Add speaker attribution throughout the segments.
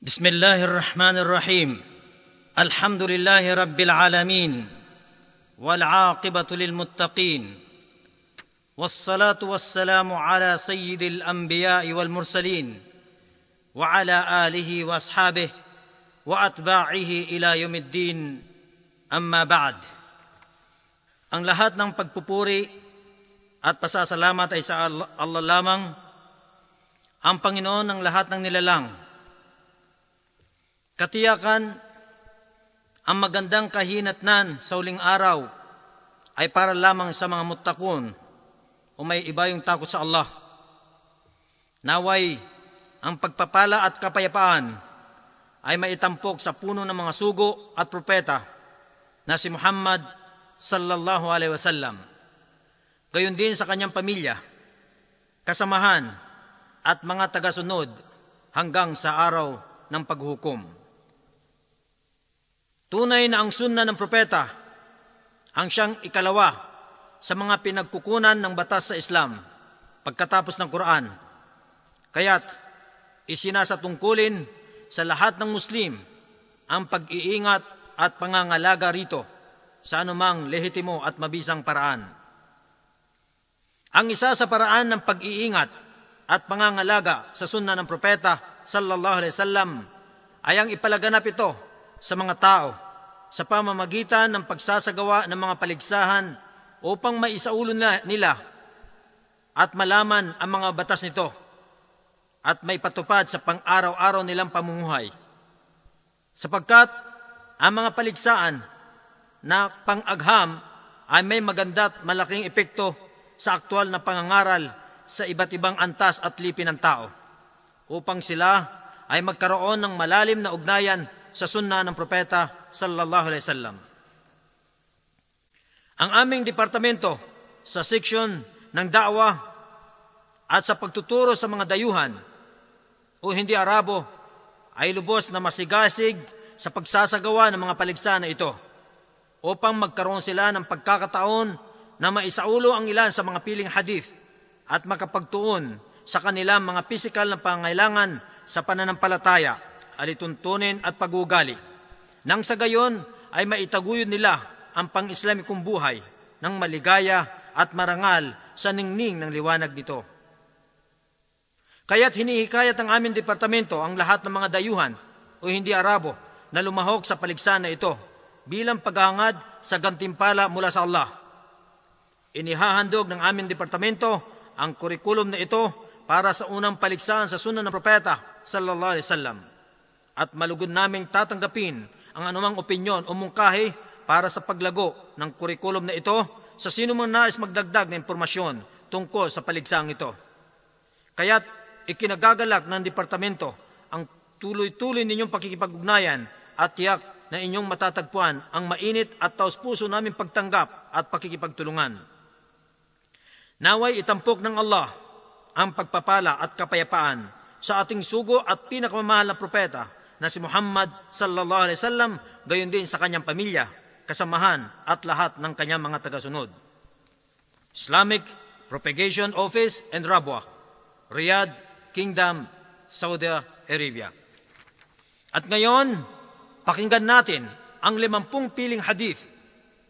Speaker 1: بسم الله الرحمن الرحيم. الحمد لله رب العالمين والعاقبة للمتقين. والصلاة والسلام على سيد الأنبياء والمرسلين وعلى آله وأصحابه وأتباعه إلى يوم الدين. أما بعد. Ang lahat ng pagpupuri at pasasalamat ay sa Allah lamang. Ang Panginoon ng lahat ng nilalang. Katiyakan, ang magandang kahinatnan sa uling araw ay para lamang sa mga mutakun o may iba yung takot sa Allah. Naway, ang pagpapala at kapayapaan ay maitampok sa puno ng mga sugo at propeta na si Muhammad sallallahu alaihi wasallam. Gayon din sa kanyang pamilya, kasamahan at mga tagasunod hanggang sa araw ng paghukom. Tunay na ang sunna ng propeta ang siyang ikalawa sa mga pinagkukunan ng batas sa Islam pagkatapos ng Quran. Kaya't isinasatungkulin sa lahat ng Muslim ang pag-iingat at pangangalaga rito sa anumang lehitimo at mabisang paraan. Ang isa sa paraan ng pag-iingat at pangangalaga sa sunna ng propeta sallallahu alaihi wasallam ay ang ipalaganap ito sa mga tao sa pamamagitan ng pagsasagawa ng mga paligsahan upang maisaulo nila at malaman ang mga batas nito at may patupad sa pang-araw-araw nilang pamumuhay. Sapagkat ang mga paligsaan na pang-agham ay may maganda't malaking epekto sa aktual na pangangaral sa iba't ibang antas at lipin ng tao upang sila ay magkaroon ng malalim na ugnayan sa sunna ng propeta sallallahu alaihi wasallam. Ang aming departamento sa seksyon ng da'wa at sa pagtuturo sa mga dayuhan o hindi Arabo ay lubos na masigasig sa pagsasagawa ng mga paligsahan na ito upang magkaroon sila ng pagkakataon na maisaulo ang ilan sa mga piling hadith at makapagtuon sa kanilang mga pisikal na pangailangan sa pananampalataya alituntunin at pagugali. Nang sa gayon ay maitaguyod nila ang pang-islamikong buhay ng maligaya at marangal sa ningning ng liwanag dito. Kaya't hinihikayat ng aming departamento ang lahat ng mga dayuhan o hindi Arabo na lumahok sa paligsahan na ito bilang paghangad sa gantimpala mula sa Allah. Inihahandog ng aming departamento ang kurikulum na ito para sa unang paligsahan sa sunan ng propeta sallallahu alaihi wasallam at malugod naming tatanggapin ang anumang opinyon o mungkahi para sa paglago ng kurikulum na ito sa sino man nais magdagdag ng impormasyon tungkol sa paligsang ito. Kaya't ikinagagalak ng departamento ang tuloy-tuloy ninyong pakikipag-ugnayan at tiyak na inyong matatagpuan ang mainit at taus-puso naming pagtanggap at pakikipagtulungan. Naway itampok ng Allah ang pagpapala at kapayapaan sa ating sugo at pinakamamahal na propeta na si Muhammad sallallahu alaihi wasallam, gayon din sa kanyang pamilya, kasamahan at lahat ng kanyang mga tagasunod. Islamic Propagation Office and Rabwa, Riyadh, Kingdom, Saudi Arabia. At ngayon, pakinggan natin ang limampung piling hadith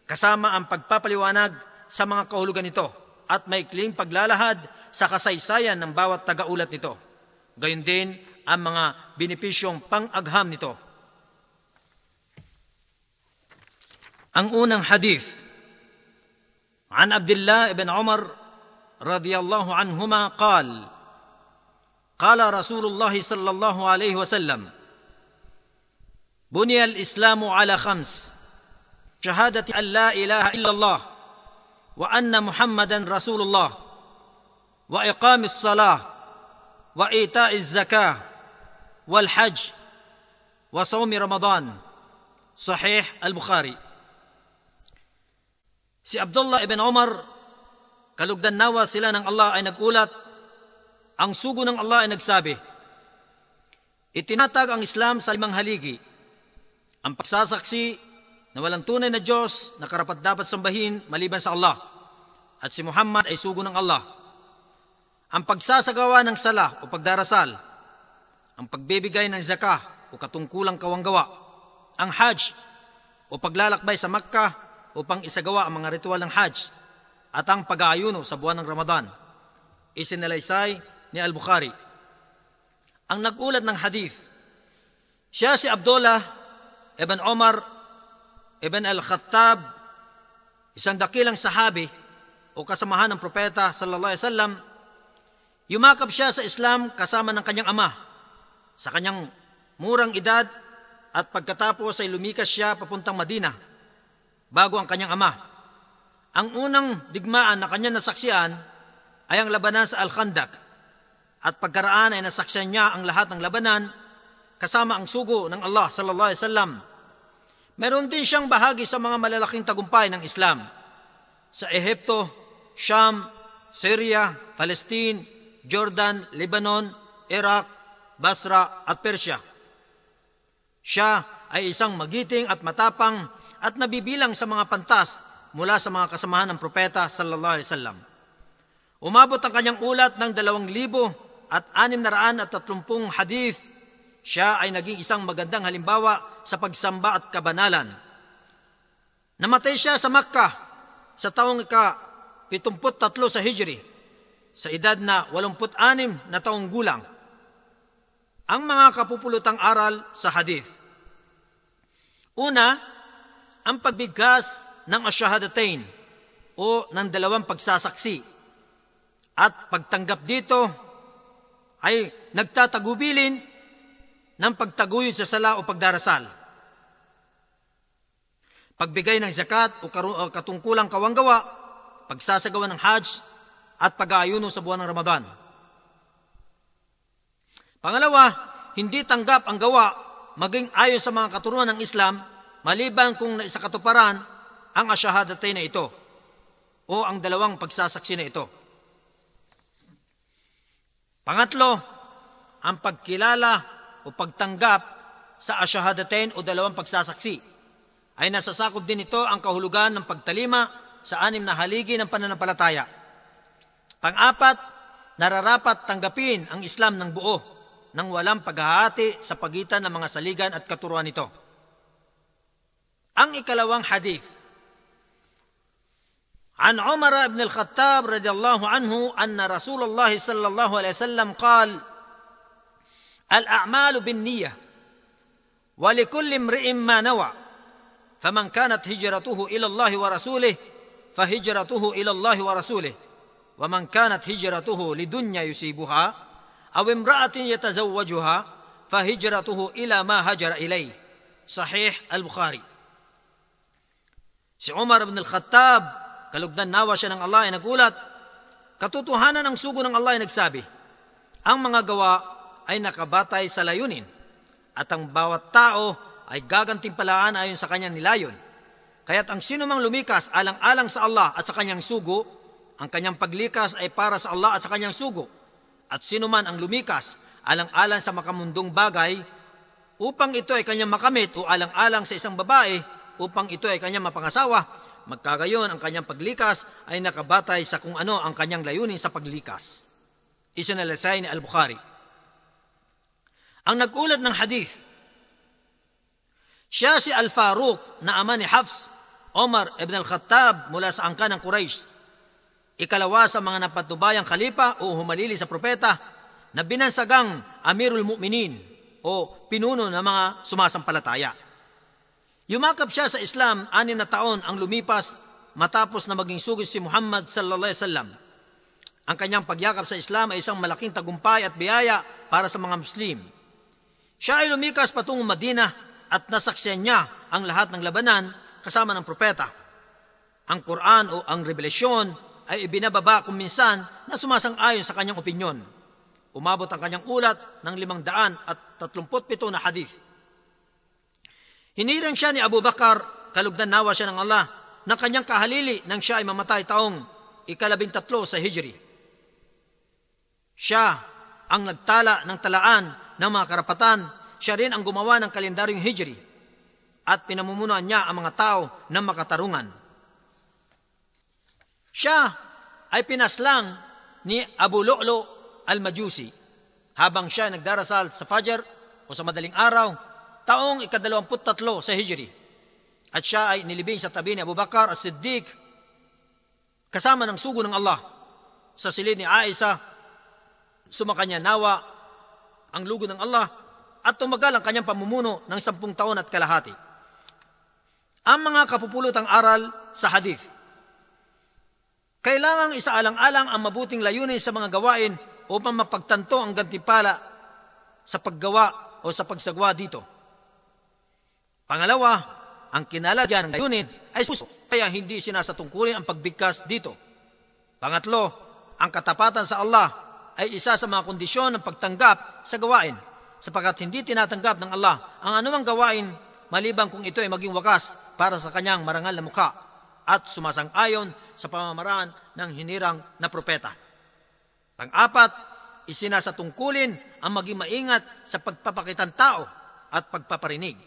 Speaker 1: kasama ang pagpapaliwanag sa mga kahulugan nito at maikling paglalahad sa kasaysayan ng bawat tagaulat nito. Gayon din ang mga benepisyong pang-agham nito. Ang unang hadith عن عبد الله بن عمر رضي الله عنهما قال قال رسول الله صلى الله عليه وسلم بني الاسلام على خمس شهاده ان لا اله الا الله وان محمدا رسول الله واقام الصلاه وايتاء الزكاه والحج وصوم رمضان صحيح البخاري Si Abdullah ibn Umar, kalugdan nawa sila ng Allah ay nagulat, ang sugo ng Allah ay nagsabi, Itinatag ang Islam sa limang haligi, ang pagsasaksi na walang tunay na Diyos na karapat dapat sambahin maliban sa Allah, at si Muhammad ay sugo ng Allah. Ang pagsasagawa ng sala o pagdarasal, ang pagbibigay ng zakah o katungkulang kawanggawa. Ang Hajj o paglalakbay sa Makkah upang isagawa ang mga ritual ng Hajj at ang pag-aayuno sa buwan ng Ramadan. Isinalaysay ni Al-Bukhari. Ang nagulat ng hadith, siya si Abdullah ibn Omar ibn Al-Khattab, isang dakilang sahabi o kasamahan ng propeta sallallahu alaihi wasallam, yumakap siya sa Islam kasama ng kanyang ama. Sa kanyang murang edad at pagkatapos ay lumikas siya papuntang Madina bago ang kanyang ama. Ang unang digmaan na kanya nasaksiyan ay ang labanan sa Al-Khandak at pagkaraan ay nasaksiyan niya ang lahat ng labanan kasama ang sugo ng Allah sallallahu alaihi wasallam. Meron din siyang bahagi sa mga malalaking tagumpay ng Islam. Sa Ehipto, Sham, Syria, Palestine, Jordan, Lebanon, Iraq, Basra at Persia. Siya ay isang magiting at matapang at nabibilang sa mga pantas mula sa mga kasamahan ng propeta sallallahu alaihi wasallam. Umabot ang kanyang ulat ng dalawang libo at anim na raan at tatlumpung hadith. Siya ay naging isang magandang halimbawa sa pagsamba at kabanalan. Namatay siya sa Makkah sa taong ika-73 sa Hijri sa edad na 86 na taong gulang. Ang mga kapupulutang aral sa hadith. Una, ang pagbigkas ng asyahadatain o ng dalawang pagsasaksi at pagtanggap dito ay nagtatagubilin ng pagtaguyod sa sala o pagdarasal. Pagbigay ng zakat o katungkulang kawanggawa, pagsasagawa ng hajj at pag-aayuno sa buwan ng Ramadan. Pangalawa, hindi tanggap ang gawa maging ayon sa mga katuruan ng Islam maliban kung naisakatuparan ang asyahadatay na ito o ang dalawang pagsasaksi na ito. Pangatlo, ang pagkilala o pagtanggap sa asyahadatain o dalawang pagsasaksi ay nasasakop din ito ang kahulugan ng pagtalima sa anim na haligi ng pananampalataya. Pang-apat, nararapat tanggapin ang Islam ng buo nang walang paghahati sa pagitan ng mga saligan at katuruan nito. Ang ikalawang hadith. عن عمر بن الخطاب رضي الله عنه أن رسول الله صلى الله عليه وسلم قال الأعمال بالنية ولكل امرئ ما نوى فمن كانت هجرته إلى الله ورسوله فهجرته إلى الله ورسوله ومن كانت هجرته لدنيا يصيبها أو امرأة يتزوجها فهجرته إلى ما هجر إليه صحيح البخاري Si Umar ibn al-Khattab, kalugdan nawa siya ng Allah ay nagulat, katotohanan ng sugo ng Allah ay nagsabi, ang mga gawa ay nakabatay sa layunin at ang bawat tao ay gagantimpalaan ayon sa kanyang nilayon. Kaya't ang sino mang lumikas alang-alang sa Allah at sa kanyang sugo, ang kanyang paglikas ay para sa Allah at sa kanyang sugo. At sino man ang lumikas alang-alang sa makamundong bagay, upang ito ay kanyang makamit o alang-alang sa isang babae, upang ito ay kanyang mapangasawa, magkagayon ang kanyang paglikas ay nakabatay sa kung ano ang kanyang layunin sa paglikas. Isinalisay ni Al-Bukhari. Ang nag-ulat ng hadith, siya si Al-Faruq na ama ni Hafs, Omar ibn al-Khattab mula sa angka ng Quraysh. Ikalawa sa mga napatubayang khalipa o humalili sa propeta na binansagang Amirul Mu'minin o pinuno ng mga sumasampalataya. Yumakap siya sa Islam anim na taon ang lumipas matapos na maging sugis si Muhammad sallallahu alaihi wasallam. Ang kanyang pagyakap sa Islam ay isang malaking tagumpay at biyaya para sa mga Muslim. Siya ay lumikas patungong Madina at nasaksiyan niya ang lahat ng labanan kasama ng propeta. Ang Quran o ang revelasyon ay ibinababa kung minsan na sumasang-ayon sa kanyang opinyon. Umabot ang kanyang ulat ng limang daan at tatlumput pito na hadith. Hinirang siya ni Abu Bakar, kalugdan nawa siya ng Allah, ng kanyang kahalili nang siya ay mamatay taong ikalabing tatlo sa Hijri. Siya ang nagtala ng talaan ng mga karapatan, siya rin ang gumawa ng kalendaryong Hijri at pinamumunuan niya ang mga tao ng makatarungan. Siya ay pinaslang ni Abu Lu'lu al-Majusi habang siya nagdarasal sa Fajr o sa madaling araw, taong ikadalawamput tatlo sa Hijri. At siya ay nilibing sa tabi ni Abu Bakar as-Siddiq kasama ng sugo ng Allah. Sa silid ni Aisa, sumakanya nawa ang lugo ng Allah at tumagal ang kanyang pamumuno ng sampung taon at kalahati. Ang mga kapupulutang aral sa hadith. Kailangang isaalang-alang ang mabuting layunin sa mga gawain upang mapagtanto ang gantipala sa paggawa o sa pagsagwa dito. Pangalawa, ang kinalagyan ng layunin ay puso, kaya hindi sinasatungkulin ang pagbigkas dito. Pangatlo, ang katapatan sa Allah ay isa sa mga kondisyon ng pagtanggap sa gawain sapagkat hindi tinatanggap ng Allah ang anumang gawain maliban kung ito ay maging wakas para sa kanyang marangal na mukha at sumasang-ayon sa pamamaraan ng hinirang na propeta. Pang-apat, isinasatungkulin ang maging maingat sa pagpapakitang tao at pagpaparinig.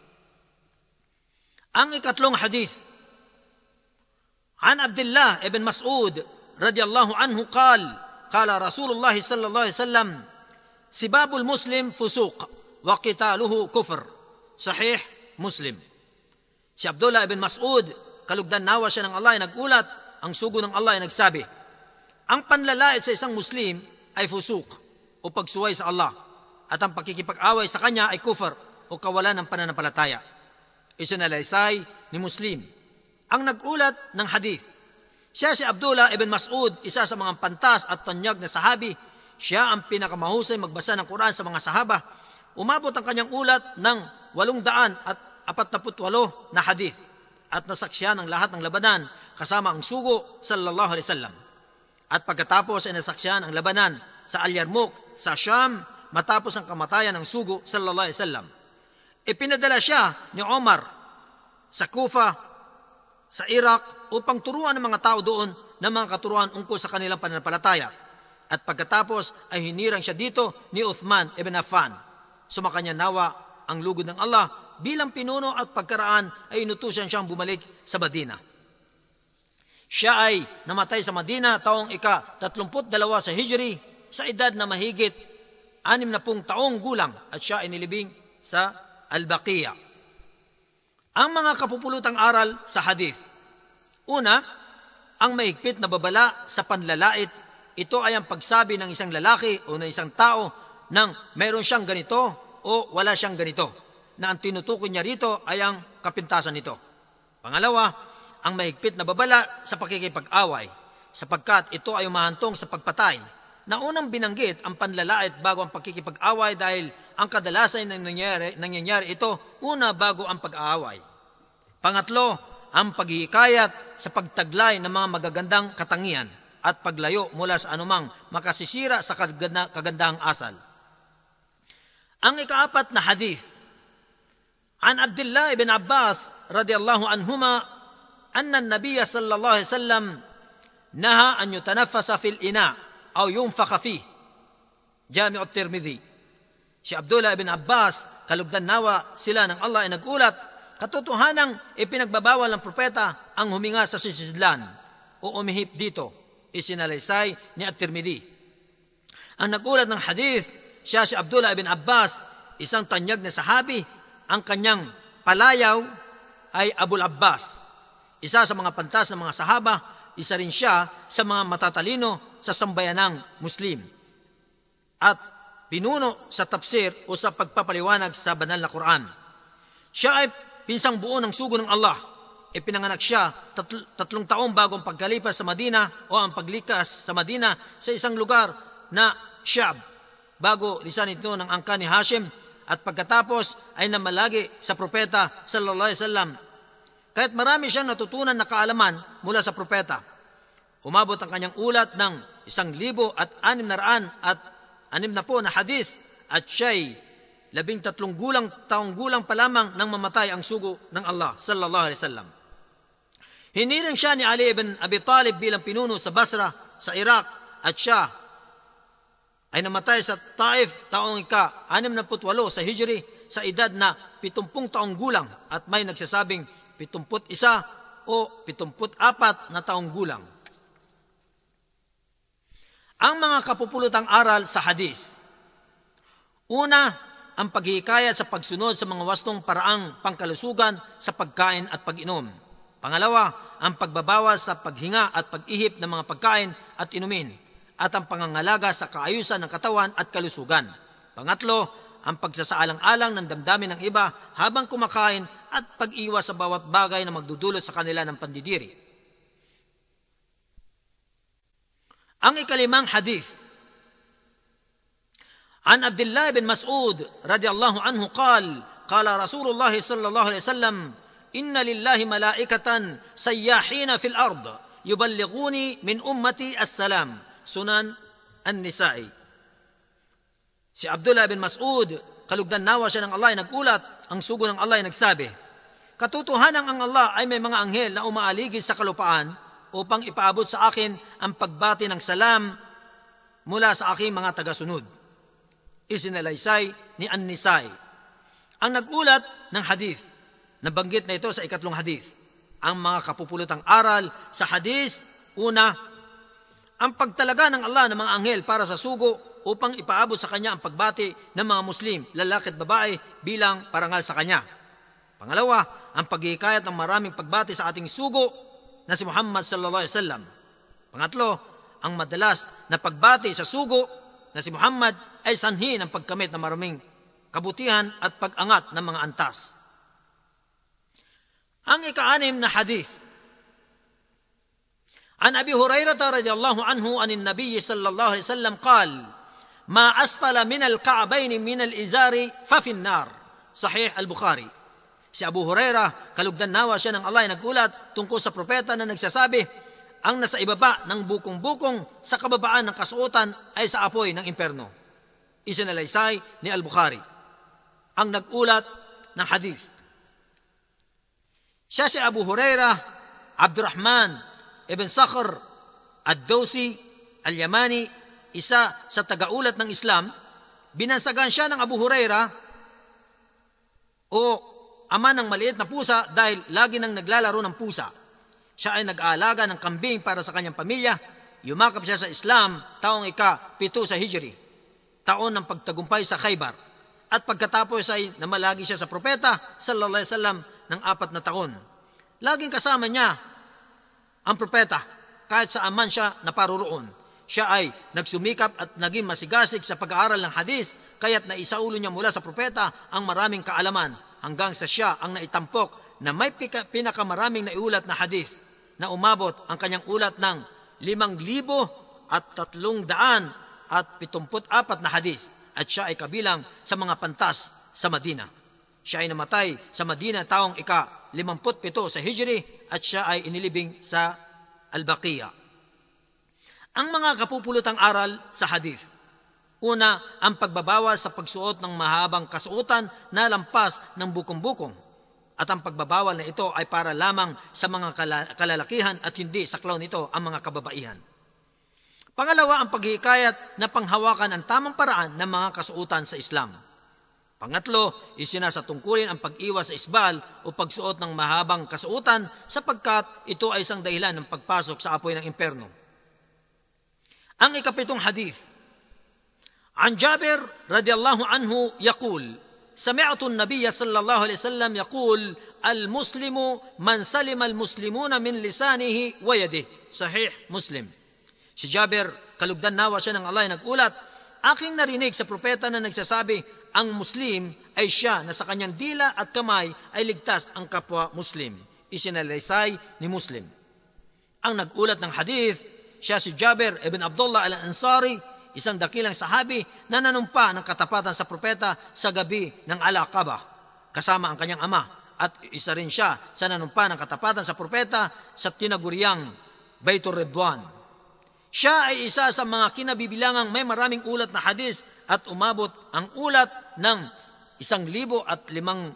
Speaker 1: Ang ikatlong hadith, An Abdullah ibn Mas'ud radiyallahu anhu qal, qala Rasulullah sallallahu alaihi wasallam, Sibabul Muslim fusuq wa qitaluhu kufr. Sahih Muslim. Si Abdullah ibn Mas'ud kalugdan nawa siya ng Allah ay nagulat, ang sugo ng Allah ay nagsabi, ang panlalait sa isang Muslim ay fusuk o pagsuway sa Allah at ang pakikipag-away sa kanya ay kufr o kawalan ng pananampalataya. Isinalaysay ni Muslim. Ang nagulat ng hadith. Siya si Abdullah ibn Mas'ud, isa sa mga pantas at tanyag na sahabi siya ang pinakamahusay magbasa ng Quran sa mga sahaba. Umabot ang kanyang ulat ng walong daan at apat na putwalo na hadith at nasaksya ng lahat ng labanan kasama ang sugo sallallahu alaihi wasallam. At pagkatapos ay nasaksyan ang labanan sa Al-Yarmouk sa Sham matapos ang kamatayan ng sugo sallallahu alaihi wasallam. Ipinadala siya ni Omar sa Kufa, sa Iraq upang turuan ng mga tao doon ng mga katuruan ungkol sa kanilang pananampalataya at pagkatapos ay hinirang siya dito ni Uthman ibn Affan. Sumakanya nawa ang lugod ng Allah bilang pinuno at pagkaraan ay inutusan siyang bumalik sa Madina. Siya ay namatay sa Madina taong ika-32 sa Hijri sa edad na mahigit anim na pung taong gulang at siya ay nilibing sa Al-Baqiya. Ang mga kapupulutang aral sa hadith. Una, ang mahigpit na babala sa panlalait ito ay ang pagsabi ng isang lalaki o ng isang tao nang meron siyang ganito o wala siyang ganito, na ang tinutukoy niya rito ay ang kapintasan nito. Pangalawa, ang mahigpit na babala sa pakikipag-away, sapagkat ito ay umahantong sa pagpatay, na unang binanggit ang panlalait bago ang pakikipag-away dahil ang kadalasan ng nangyayari, nangyayari ito una bago ang pag-aaway. Pangatlo, ang paghihikayat sa pagtaglay ng mga magagandang katangian at paglayo mula sa anumang makasisira sa kaganda, kagandahang asal. Ang ikaapat na hadith, An Abdullah ibn Abbas radiyallahu anhuma anna an-nabiy sallallahu alaihi wasallam naha an yutanaffasa fil ina aw yunfakha fi Jami' at-Tirmidhi Si Abdullah ibn Abbas kalugdan nawa sila ng Allah ay nagulat. Katotohanang ipinagbabawal ng propeta ang huminga sa sisidlan o umihip dito. Isinalaysay ni At-Tirmidhi. Ang nagulat ng hadith, siya si Abdullah ibn Abbas, isang tanyag na sahabi, ang kanyang palayaw ay Abul Abbas. Isa sa mga pantas ng mga sahaba, isa rin siya sa mga matatalino sa sambayanang Muslim. At pinuno sa tafsir o sa pagpapaliwanag sa banal na Quran. Siya ay pinsang buo ng sugo ng Allah ipinanganak siya tatl- tatlong taong bago ang pagkalipas sa Madina o ang paglikas sa Madina sa isang lugar na Shab bago lisan ito ng angka ni Hashim at pagkatapos ay namalagi sa propeta sallallahu alaihi wasallam. Kahit marami siyang natutunan na kaalaman mula sa propeta. Umabot ang kanyang ulat ng isang libo at anim na raan at anim na po na hadis at siya'y labing tatlong gulang taong gulang pa lamang nang mamatay ang sugo ng Allah sallallahu alaihi wasallam. Hiniring siya ni Ali ibn Abi Talib bilang pinuno sa Basra, sa Iraq, at siya ay namatay sa Taif taong ika 68 sa Hijri sa edad na 70 taong gulang at may nagsasabing 71 o 74 na taong gulang. Ang mga kapupulutang aral sa hadis. Una, ang paghihikayat sa pagsunod sa mga wastong paraang pangkalusugan sa pagkain at pag-inom. Pangalawa, ang pagbabawas sa paghinga at pag-ihip ng mga pagkain at inumin at ang pangangalaga sa kaayusan ng katawan at kalusugan. Pangatlo, ang pagsasaalang-alang ng damdamin ng iba habang kumakain at pag-iwas sa bawat bagay na magdudulot sa kanila ng pandidiri. Ang ikalimang hadith. An Abdullah bin Mas'ud radiyallahu anhu qal, qala Rasulullah sallallahu alaihi wasallam, inna lillahi malaikatan sayyahina fil ard yuballighuni min ummati as-salam. Sunan An-Nisa'i. Si Abdullah bin Mas'ud, kalugdan nawa siya ng Allah ay nagulat, ang sugo ng Allah ay nagsabi, Katotohanan ang Allah ay may mga anghel na umaaligid sa kalupaan upang ipaabot sa akin ang pagbati ng salam mula sa aking mga tagasunod. Isinalaysay ni An-Nisai. Ang nagulat ng hadith, nabanggit na ito sa ikatlong hadith. Ang mga kapupulutang aral sa hadith, una, ang pagtalaga ng Allah ng mga anghel para sa sugo upang ipaabot sa kanya ang pagbati ng mga Muslim, lalaki at babae bilang parangal sa kanya. Pangalawa, ang paghihikayat ng maraming pagbati sa ating sugo na si Muhammad sallallahu alaihi wasallam. Pangatlo, ang madalas na pagbati sa sugo na si Muhammad ay sanhi ng pagkamit ng maraming kabutihan at pag-angat ng mga antas. Ang ikaanim na hadith عن ابي هريره رضي الله عنه عن النبي صلى الله عليه وسلم قال ما اسفل من الكعبين من الازار ففي النار صحيح البخاري Si Abu Huraira, kalugdan nawa siya ng Allah ay nagulat tungkol sa propeta na nagsasabi, ang nasa ibaba ng bukong-bukong sa kababaan ng kasuotan ay sa apoy ng imperno. Isinalaysay ni Al-Bukhari. Ang nagulat ng hadith. Siya si Abu Huraira, Abdurrahman, Ibn Sakhr, Ad-Dawsi, Al-Yamani, isa sa tagaulat ng Islam, binansagan siya ng Abu Huraira o ama ng maliit na pusa dahil lagi nang naglalaro ng pusa. Siya ay nag-aalaga ng kambing para sa kanyang pamilya. Yumakap siya sa Islam taong ika-pito sa Hijri, taon ng pagtagumpay sa Khaybar. At pagkatapos ay namalagi siya sa propeta sallallahu alaihi wasallam ng apat na taon. Laging kasama niya ang propeta kahit saan man siya naparuroon. Siya ay nagsumikap at naging masigasig sa pag-aaral ng hadis kaya't naisaulo niya mula sa propeta ang maraming kaalaman hanggang sa siya ang naitampok na may pinakamaraming naiulat na hadith na umabot ang kanyang ulat ng limang libo at tatlong daan at pitumput apat na hadith at siya ay kabilang sa mga pantas sa Madina. Siya ay namatay sa Madina taong ika limamput pito sa Hijri at siya ay inilibing sa Al-Baqiyah. Ang mga kapupulutang aral sa hadith. Una, ang pagbabawas sa pagsuot ng mahabang kasuotan na lampas ng bukong-bukong. At ang pagbabawal na ito ay para lamang sa mga kalalakihan at hindi sa saklaw nito ang mga kababaihan. Pangalawa, ang paghihikayat na panghawakan ang tamang paraan ng mga kasuotan sa Islam. Pangatlo, isinasatungkulin ang pag-iwas sa isbal o pagsuot ng mahabang kasuotan sapagkat ito ay isang dahilan ng pagpasok sa apoy ng imperno. Ang ikapitong hadith. An Jabir radiyallahu anhu yaqul, سمعت النبي صلى الله عليه وسلم يقول المسلم من سلم المسلمون من لسانه ويده صحيح مسلم Si Jabir, kalugdan nawa siya ng Allah ay nagulat, aking narinig sa propeta na nagsasabi, ang Muslim ay siya na sa kanyang dila at kamay ay ligtas ang kapwa Muslim. Isinalaysay ni Muslim. Ang nagulat ng hadith, siya si Jabir ibn Abdullah al-Ansari, isang dakilang sahabi na nanumpa ng katapatan sa propeta sa gabi ng Al-Aqaba, kasama ang kanyang ama. At isa rin siya sa nanumpa ng katapatan sa propeta sa tinaguriang Baitur Ridwan, siya ay isa sa mga kinabibilangang may maraming ulat na hadis at umabot ang ulat ng isang libo at limang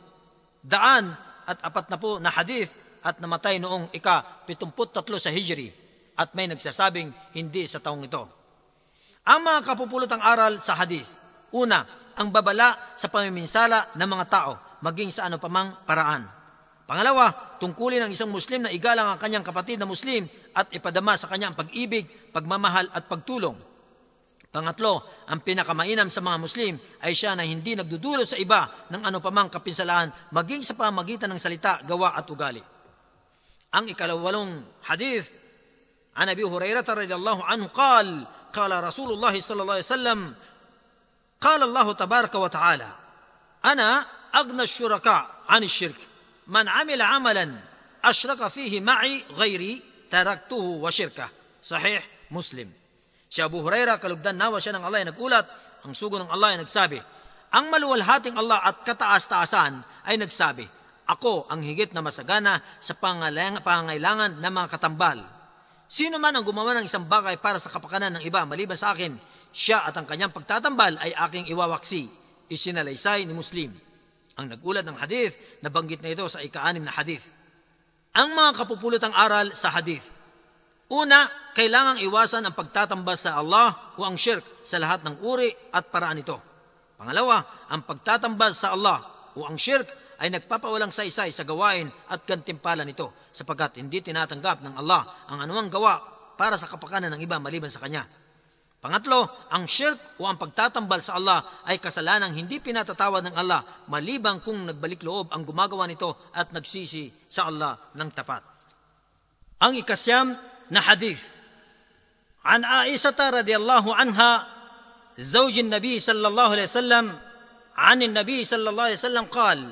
Speaker 1: daan at apat na po na hadis at namatay noong ika-73 sa Hijri at may nagsasabing hindi sa taong ito. Ang mga kapupulotang aral sa hadis. Una, ang babala sa pamiminsala ng mga tao maging sa ano pamang paraan. Pangalawa, tungkulin ng isang Muslim na igalang ang kanyang kapatid na Muslim at ipadama sa kanya ang pag-ibig, pagmamahal at pagtulong. Pangatlo, ang pinakamainam sa mga Muslim ay siya na hindi nagdudulot sa iba ng pamang kapinsalaan maging sa pamagitan ng salita, gawa at ugali. Ang ikalawalong hadith, an Abi Hurairah radhiyallahu anhu qal, qala Rasulullah sallallahu alaihi wasallam, qala Allah tabaraka wa ta'ala, ana agna syuraka 'an syirk Man 'amila 'amalan ashraka fihi ma'i ghairi taraktuhu wa syirkah. Sahih Muslim. Si Abu Huraira, kalugdan nawa siya ng Allah ay nagulat, ang sugo ng Allah ay nagsabi, ang maluwalhating Allah at kataas-taasan ay nagsabi, Ako ang higit na masagana sa pangailangan ng mga katambal. Sino man ang gumawa ng isang bagay para sa kapakanan ng iba maliban sa akin, siya at ang kanyang pagtatambal ay aking iwawaksi. Isinalaysay ni Muslim. Ang nagulat ng hadith, nabanggit na ito sa ika-anim na hadith. Ang mga kapupulutang aral sa hadith. Una, kailangang iwasan ang pagtatambas sa Allah o ang shirk sa lahat ng uri at paraan nito. Pangalawa, ang pagtatambas sa Allah o ang shirk ay nagpapawalang saysay sa gawain at gantimpala nito sapagkat hindi tinatanggap ng Allah ang anumang gawa para sa kapakanan ng iba maliban sa Kanya. Pangatlo, ang shirk o ang pagtatambal sa Allah ay kasalanang hindi pinatatawad ng Allah maliban kung nagbalik loob ang gumagawa nito at nagsisi sa Allah ng tapat. Ang ikasyam na hadith. عن عائشة رضي الله عنها زوج النبي صلى الله عليه وسلم عن النبي صلى الله عليه وسلم قال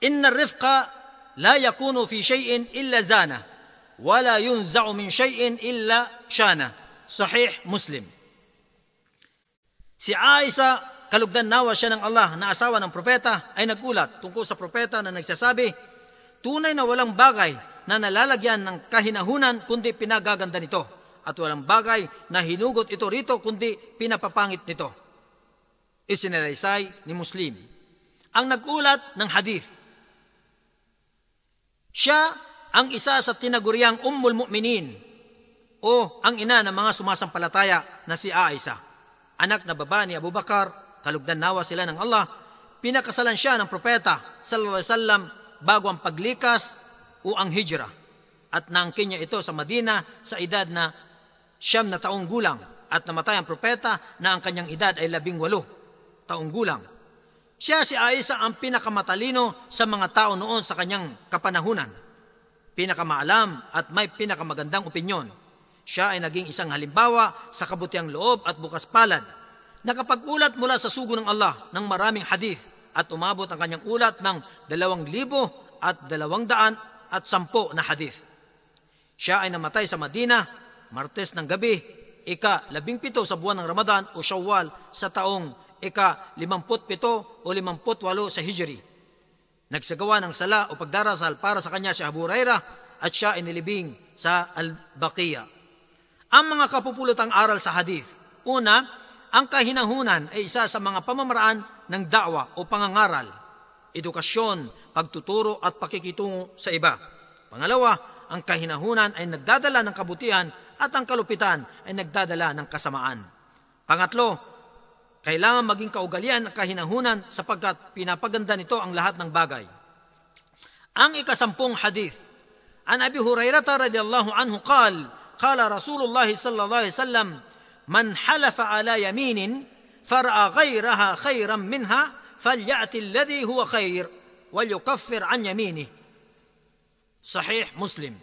Speaker 1: إن الرفق لا يكون في شيء إلا زانه ولا ينزع من شيء إلا شانه صحيح مسلم Si Aisha, kalugdan nawa siya ng Allah na asawa ng propeta, ay nagulat tungkol sa propeta na nagsasabi, tunay na walang bagay na nalalagyan ng kahinahunan kundi pinagaganda nito at walang bagay na hinugot ito rito kundi pinapapangit nito. Isinalaysay ni Muslim. Ang nagulat ng hadith. Siya ang isa sa tinaguriang ummul mu'minin o ang ina ng mga sumasampalataya na si Aisha. Anak na baba ni Abu Bakar, kalugdan nawa sila ng Allah, pinakasalan siya ng propeta sallallahu alaihi wasallam bago ang paglikas o ang hijra at naangkin niya ito sa Madina sa edad na siyam na taong gulang at namatay ang propeta na ang kanyang edad ay labing walo taong gulang. Siya si Aisa ang pinakamatalino sa mga tao noon sa kanyang kapanahunan. Pinakamaalam at may pinakamagandang opinyon. Siya ay naging isang halimbawa sa kabutiang loob at bukas palad. Nakapag-ulat mula sa sugo ng Allah ng maraming hadith at umabot ang kanyang ulat ng dalawang libo at dalawang daan at sampo na hadith. Siya ay namatay sa Madina, Martes ng gabi, ika labing pito sa buwan ng Ramadan o Shawwal sa taong ika limamput pito o limamput walo sa Hijri. Nagsagawa ng sala o pagdarasal para sa kanya si Abu Huraira at siya ay nilibing sa Al-Baqiyah. Ang mga kapupulutang aral sa hadith. Una, ang kahinahunan ay isa sa mga pamamaraan ng da'wa o pangangaral edukasyon, pagtuturo at pakikitungo sa iba. Pangalawa, ang kahinahunan ay nagdadala ng kabutihan at ang kalupitan ay nagdadala ng kasamaan. Pangatlo, kailangan maging kaugalian ng kahinahunan sapagkat pinapaganda nito ang lahat ng bagay. Ang ikasampung hadith, an Abi Hurairah radiyallahu anhu qal, qala Rasulullah sallallahu alaihi wasallam, man halafa ala yaminin fara'a ghayraha khayran minha فليأتي الذي هو خير وليكفر عن يمينه Sahih Muslim.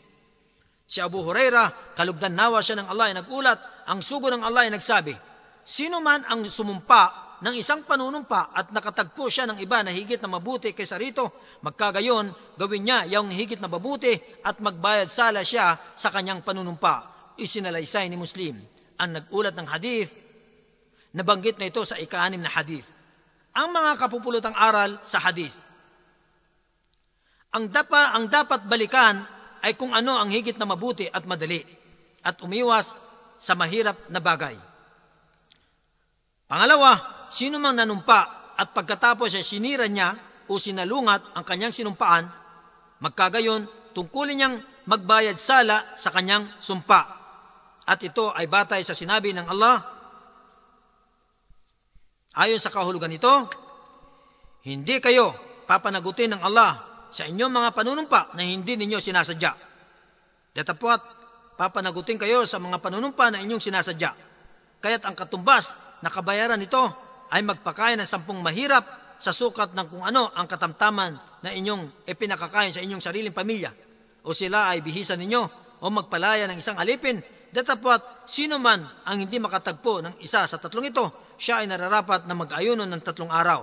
Speaker 1: Si Abu Huraira, kalugdan nawa siya ng Allah ay nagulat, ang sugo ng Allah ay nagsabi, Sino man ang sumumpa ng isang panunumpa at nakatagpo siya ng iba na higit na mabuti kaysa rito, magkagayon, gawin niya yung higit na mabuti at magbayad sala siya sa kanyang panunumpa. Isinalaysay ni Muslim. Ang nagulat ng hadith, nabanggit na ito sa ika na hadith ang mga kapupulutang aral sa hadis. Ang, dapa, ang dapat balikan ay kung ano ang higit na mabuti at madali at umiwas sa mahirap na bagay. Pangalawa, sino mang nanumpa at pagkatapos ay sinira niya o sinalungat ang kanyang sinumpaan, magkagayon tungkulin niyang magbayad sala sa kanyang sumpa. At ito ay batay sa sinabi ng Allah, Ayon sa kahulugan nito, hindi kayo papanagutin ng Allah sa inyong mga panunumpa na hindi ninyo sinasadya. Datapot, papanagutin kayo sa mga panunumpa na inyong sinasadya. kaya't ang katumbas na kabayaran nito ay magpakain ng sampung mahirap sa sukat ng kung ano ang katamtaman na inyong ipinakakain sa inyong sariling pamilya. O sila ay bihisan ninyo o magpalaya ng isang alipin Datapwat, sino man ang hindi makatagpo ng isa sa tatlong ito, siya ay nararapat na mag-ayunon ng tatlong araw.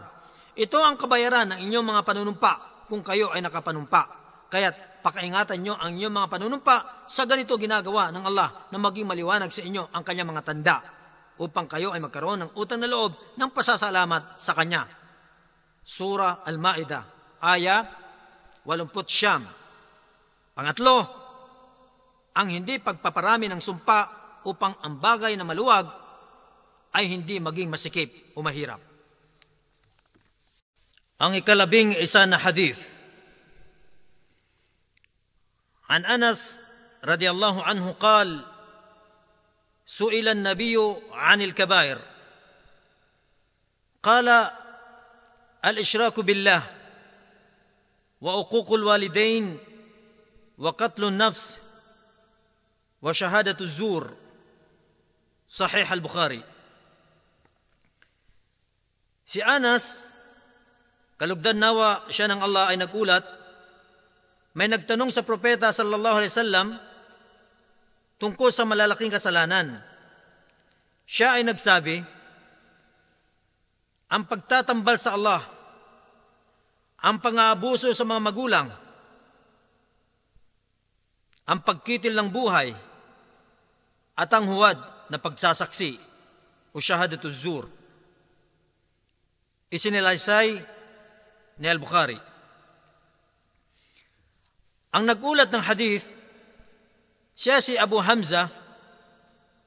Speaker 1: Ito ang kabayaran ng inyong mga panunumpa kung kayo ay nakapanumpa. Kaya't pakaingatan nyo ang inyong mga panunumpa sa ganito ginagawa ng Allah na maging maliwanag sa inyo ang kanyang mga tanda upang kayo ay magkaroon ng utang na loob ng pasasalamat sa Kanya. Sura Al-Ma'idah, Aya 80 Pangatlo, ang hindi pagpaparami ng sumpa upang ang bagay na maluwag ay hindi maging masikip o mahirap. Ang ikalabing isa na hadith. An Anas radiyallahu anhu qal سئل النبي عن الكبائر قال الاشراك بالله وعقوق الوالدين وقتل النفس وشهادة الزور صحيح البخاري Si Anas, kalugdan nawa siya ng Allah ay nagulat, may nagtanong sa propeta sallallahu alaihi wasallam tungkol sa malalaking kasalanan. Siya ay nagsabi, ang pagtatambal sa Allah, ang pang-aabuso sa mga magulang, ang pagkitil ng buhay, at ang huwad na pagsasaksi o shahadatu zur. Isinilaysay ni Al-Bukhari. Ang nagulat ng hadith, si Abu Hamza,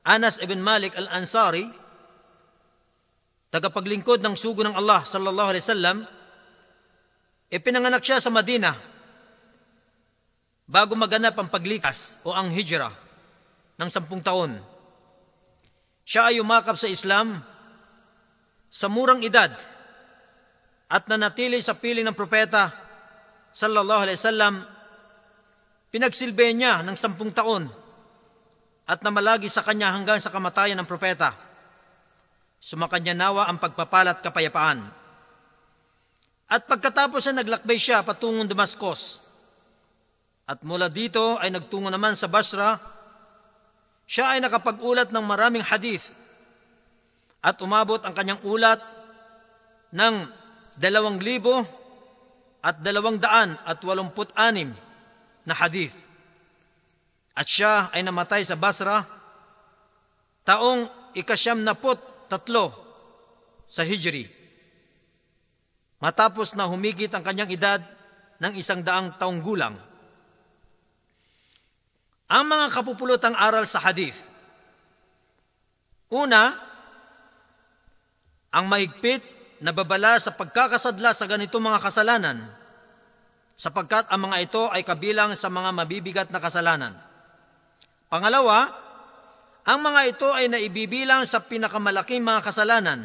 Speaker 1: Anas ibn Malik al-Ansari, tagapaglingkod ng sugo ng Allah sallallahu alaihi wasallam, ipinanganak siya sa Madina bago maganap ang paglikas o ang hijrah ng sampung taon. Siya ay umakap sa Islam sa murang edad at nanatili sa piling ng propeta sallallahu alaihi wasallam pinagsilbi niya ng sampung taon at namalagi sa kanya hanggang sa kamatayan ng propeta. Sumakanya nawa ang pagpapalat kapayapaan. At pagkatapos ay naglakbay siya patungong Damascus. At mula dito ay nagtungo naman sa Basra siya ay nakapag-ulat ng maraming hadith at umabot ang kanyang ulat ng dalawang libo at dalawang daan at walumput anim na hadith. At siya ay namatay sa Basra taong ikasyam na put tatlo sa Hijri. Matapos na humigit ang kanyang edad ng isang daang taong gulang. Ang mga kapupulutang aral sa hadith. Una, ang mahigpit na babala sa pagkakasadla sa ganito mga kasalanan sapagkat ang mga ito ay kabilang sa mga mabibigat na kasalanan. Pangalawa, ang mga ito ay naibibilang sa pinakamalaking mga kasalanan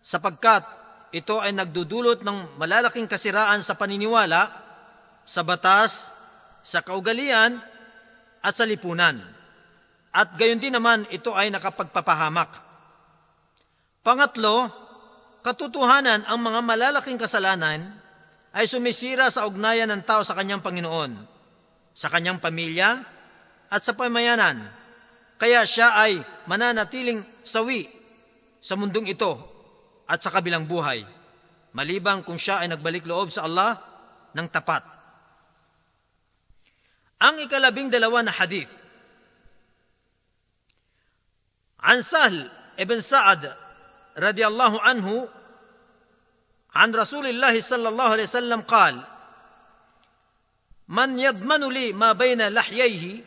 Speaker 1: sapagkat ito ay nagdudulot ng malalaking kasiraan sa paniniwala, sa batas, sa kaugalian at sa lipunan. At gayon din naman ito ay nakapagpapahamak. Pangatlo, katotohanan ang mga malalaking kasalanan ay sumisira sa ugnayan ng tao sa kanyang Panginoon, sa kanyang pamilya at sa pamayanan. Kaya siya ay mananatiling sawi sa mundong ito at sa kabilang buhay, malibang kung siya ay nagbalik loob sa Allah ng tapat. Ang ikalabing dalawa na hadith. An Sahl ibn Sa'ad radiyallahu anhu عن رسول الله صلى الله عليه وسلم قال من يضمن لي ما بين لحييه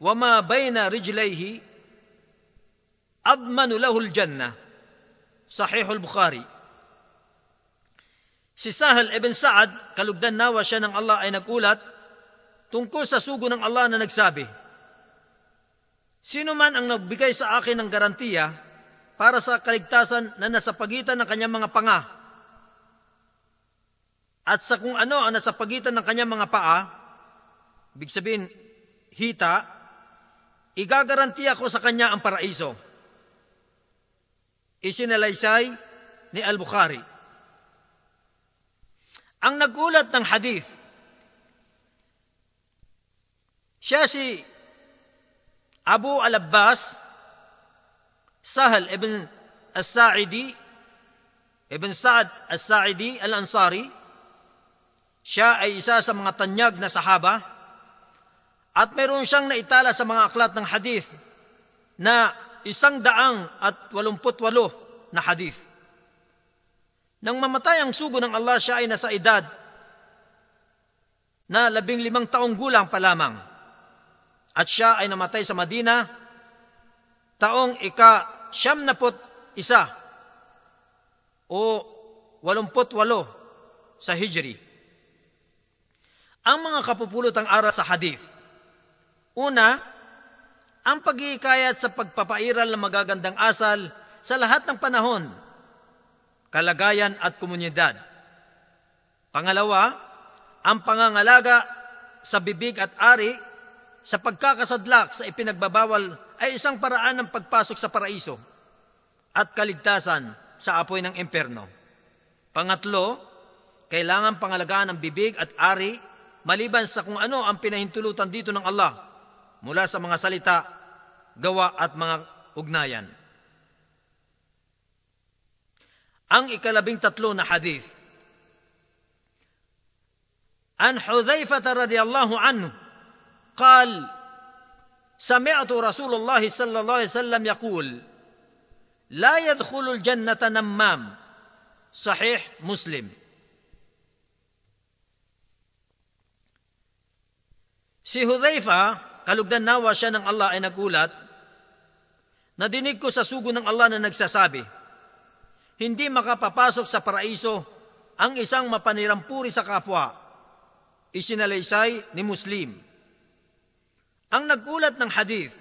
Speaker 1: وما بين رجليه أضمن له الجنة صحيح البخاري Si Sahal ibn Sa'ad, kalugdan nawa siya ng Allah ay nagulat tungkol sa sugo ng Allah na nagsabi, Sino man ang nagbigay sa akin ng garantiya para sa kaligtasan na nasa pagitan ng kanyang mga panga at sa kung ano ang nasa pagitan ng kanyang mga paa, big sabihin, hita, igagarantiya ko sa kanya ang paraiso. Isinalaysay ni Al-Bukhari. Ang nagulat ng hadith, siya si Abu al-Abbas, Sahal ibn As-Sa'idi, ibn Sa'ad As-Sa'idi al-Ansari, siya ay isa sa mga tanyag na sahaba at meron siyang naitala sa mga aklat ng hadith na isang daang at walumput walo na hadith. Nang mamatay ang sugo ng Allah, siya ay nasa edad na labing limang taong gulang pa lamang. At siya ay namatay sa Madina taong ika siyam napot isa o walumput walo sa Hijri. Ang mga kapupulotang aral sa hadith. Una, ang pagkikayat sa pagpapairal ng magagandang asal sa lahat ng panahon kalagayan at komunidad. Pangalawa, ang pangangalaga sa bibig at ari sa pagkakasadlak sa ipinagbabawal ay isang paraan ng pagpasok sa paraiso at kaligtasan sa apoy ng imperno. Pangatlo, kailangan pangalagaan ang bibig at ari maliban sa kung ano ang pinahintulutan dito ng Allah mula sa mga salita, gawa at mga ugnayan. ang ikalabing tatlo na hadith. عن حذيفة رضي الله عنه قال سمعت رسول الله صلى الله عليه وسلم يقول لا يدخل الجنة نمام صحيح مسلم Si Hudhaifa, kalugdan nawa siya ng Allah ay nagulat, nadinig ko sa sugo ng Allah na nagsasabi, hindi makapapasok sa paraiso ang isang mapanirampuri sa kapwa, isinalaysay ni Muslim. Ang nagkulat ng hadith,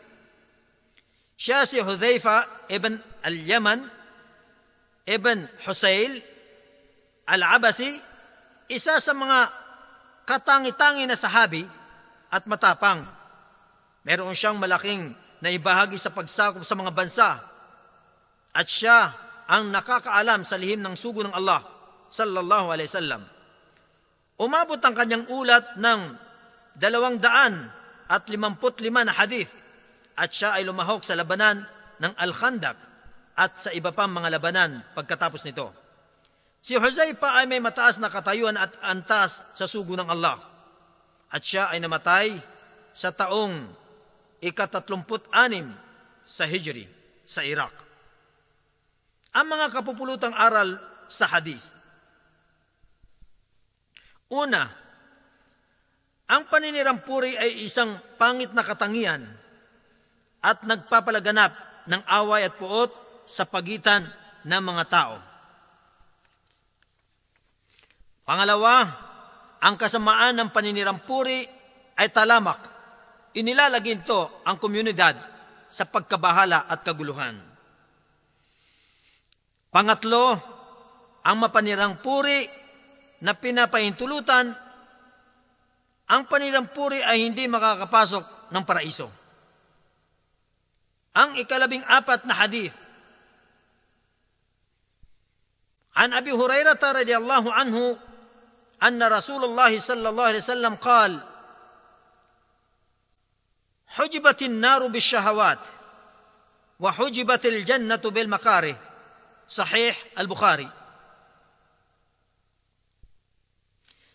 Speaker 1: siya si Hudhaifa ibn al-Yaman, ibn Husayl, al-Abasi, isa sa mga katangi-tangi na sahabi at matapang. Meron siyang malaking naibahagi sa pagsakop sa mga bansa at siya ang nakakaalam sa lihim ng sugo ng Allah sallallahu alaihi wasallam. Umabot ang kanyang ulat ng dalawang daan at limamput lima na hadith at siya ay lumahok sa labanan ng Al-Khandak at sa iba pang mga labanan pagkatapos nito. Si Huzaifa ay may mataas na katayuan at antas sa sugo ng Allah at siya ay namatay sa taong ikatatlumput anim sa Hijri sa Iraq ang mga kapupulutang aral sa hadis. Una, ang paninirampuri ay isang pangit na katangian at nagpapalaganap ng away at puot sa pagitan ng mga tao. Pangalawa, ang kasamaan ng paninirampuri ay talamak. Inilalagin to ang komunidad sa pagkabahala at kaguluhan. Pangatlo, ang mapanirang puri na pinapahintulutan, ang panirang puri ay hindi makakapasok ng paraiso. Ang ikalabing apat na hadith, عن أبي هريرة رضي الله عنه أن رسول الله صلى الله عليه وسلم قال حجبت النار بالشهوات وحجبت الجنة بالمكاره Sahih al-Bukhari.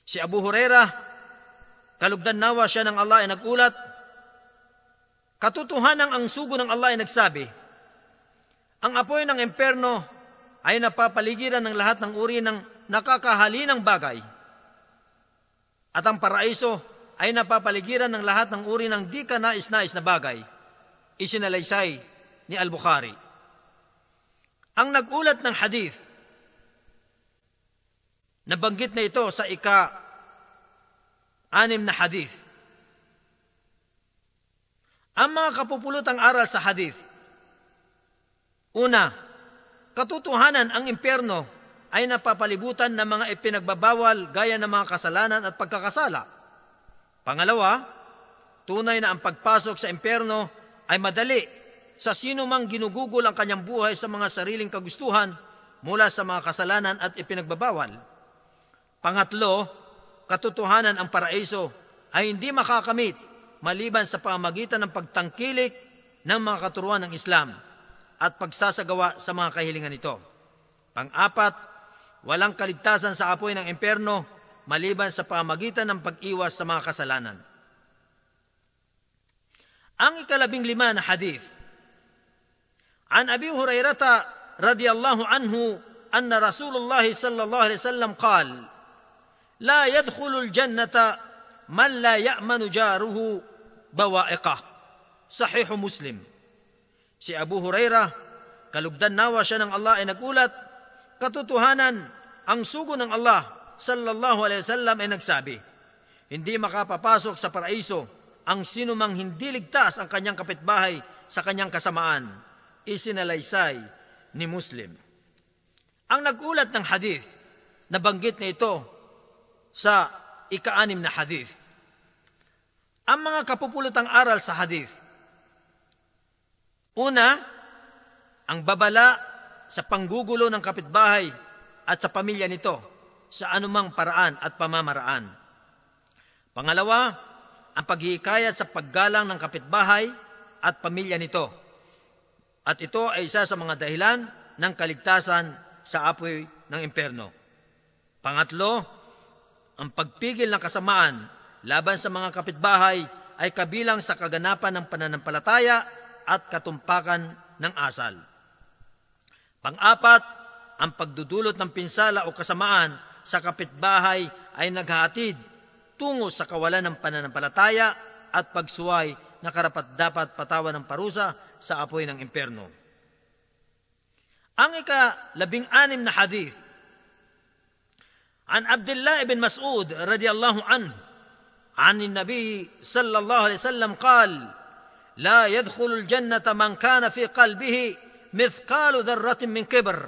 Speaker 1: Si Abu Huraira, kalugdan nawa siya ng Allah ay nagulat, katotohanan ang sugo ng Allah ay nagsabi, ang apoy ng emperno ay napapaligiran ng lahat ng uri ng nakakahalinang bagay. At ang paraiso ay napapaligiran ng lahat ng uri ng di ka nais-nais na bagay. Isinalaysay ni Al-Bukhari. Ang nagulat ng hadith, nabanggit na ito sa ika anim na hadith. Ang mga kapupulutang aral sa hadith. Una, katotohanan ang impyerno ay napapalibutan ng mga ipinagbabawal gaya ng mga kasalanan at pagkakasala. Pangalawa, tunay na ang pagpasok sa impyerno ay madali sa sino mang ginugugol ang kanyang buhay sa mga sariling kagustuhan mula sa mga kasalanan at ipinagbabawal. Pangatlo, katotohanan ang paraiso ay hindi makakamit maliban sa pamagitan ng pagtangkilik ng mga katuruan ng Islam at pagsasagawa sa mga kahilingan nito. Pang-apat, walang kaligtasan sa apoy ng impyerno maliban sa pamagitan ng pag-iwas sa mga kasalanan. Ang ikalabing lima na hadith, An Abi Hurairata radiyallahu anhu anna Rasulullah sallallahu alaihi wasallam qal La yadkhulul jannata man la ya'manu jaruhu bawa'iqah. Sahihu Muslim. Si Abu Hurairah, kalugdan nawa siya ng Allah ay nagulat katotohanan, ang sugo ng Allah sallallahu alaihi wasallam ay nagsabi, hindi makapapasok sa paraiso ang sino mang hindi ligtas ang kanyang kapitbahay sa kanyang kasamaan, isinalaysay ni Muslim. Ang nagulat ng hadith, nabanggit na ito sa ikaanim na hadith. Ang mga kapupulutang aral sa hadith. Una, ang babala sa panggugulo ng kapitbahay at sa pamilya nito sa anumang paraan at pamamaraan. Pangalawa, ang paghihikayat sa paggalang ng kapitbahay at pamilya nito. At ito ay isa sa mga dahilan ng kaligtasan sa apoy ng imperno. Pangatlo, ang pagpigil ng kasamaan laban sa mga kapitbahay ay kabilang sa kaganapan ng pananampalataya at katumpakan ng asal. Pang-apat, ang pagdudulot ng pinsala o kasamaan sa kapitbahay ay naghahatid tungo sa kawalan ng pananampalataya at pagsuway na karapat dapat patawan ng parusa sa apoy ng imperno. Ang ika-labing anim na hadith عن عبد الله بن مسعود رضي الله عنه عن النبي صلى الله عليه وسلم قال لا يدخل الجنة من كان في قلبه مثقال ذرة من كبر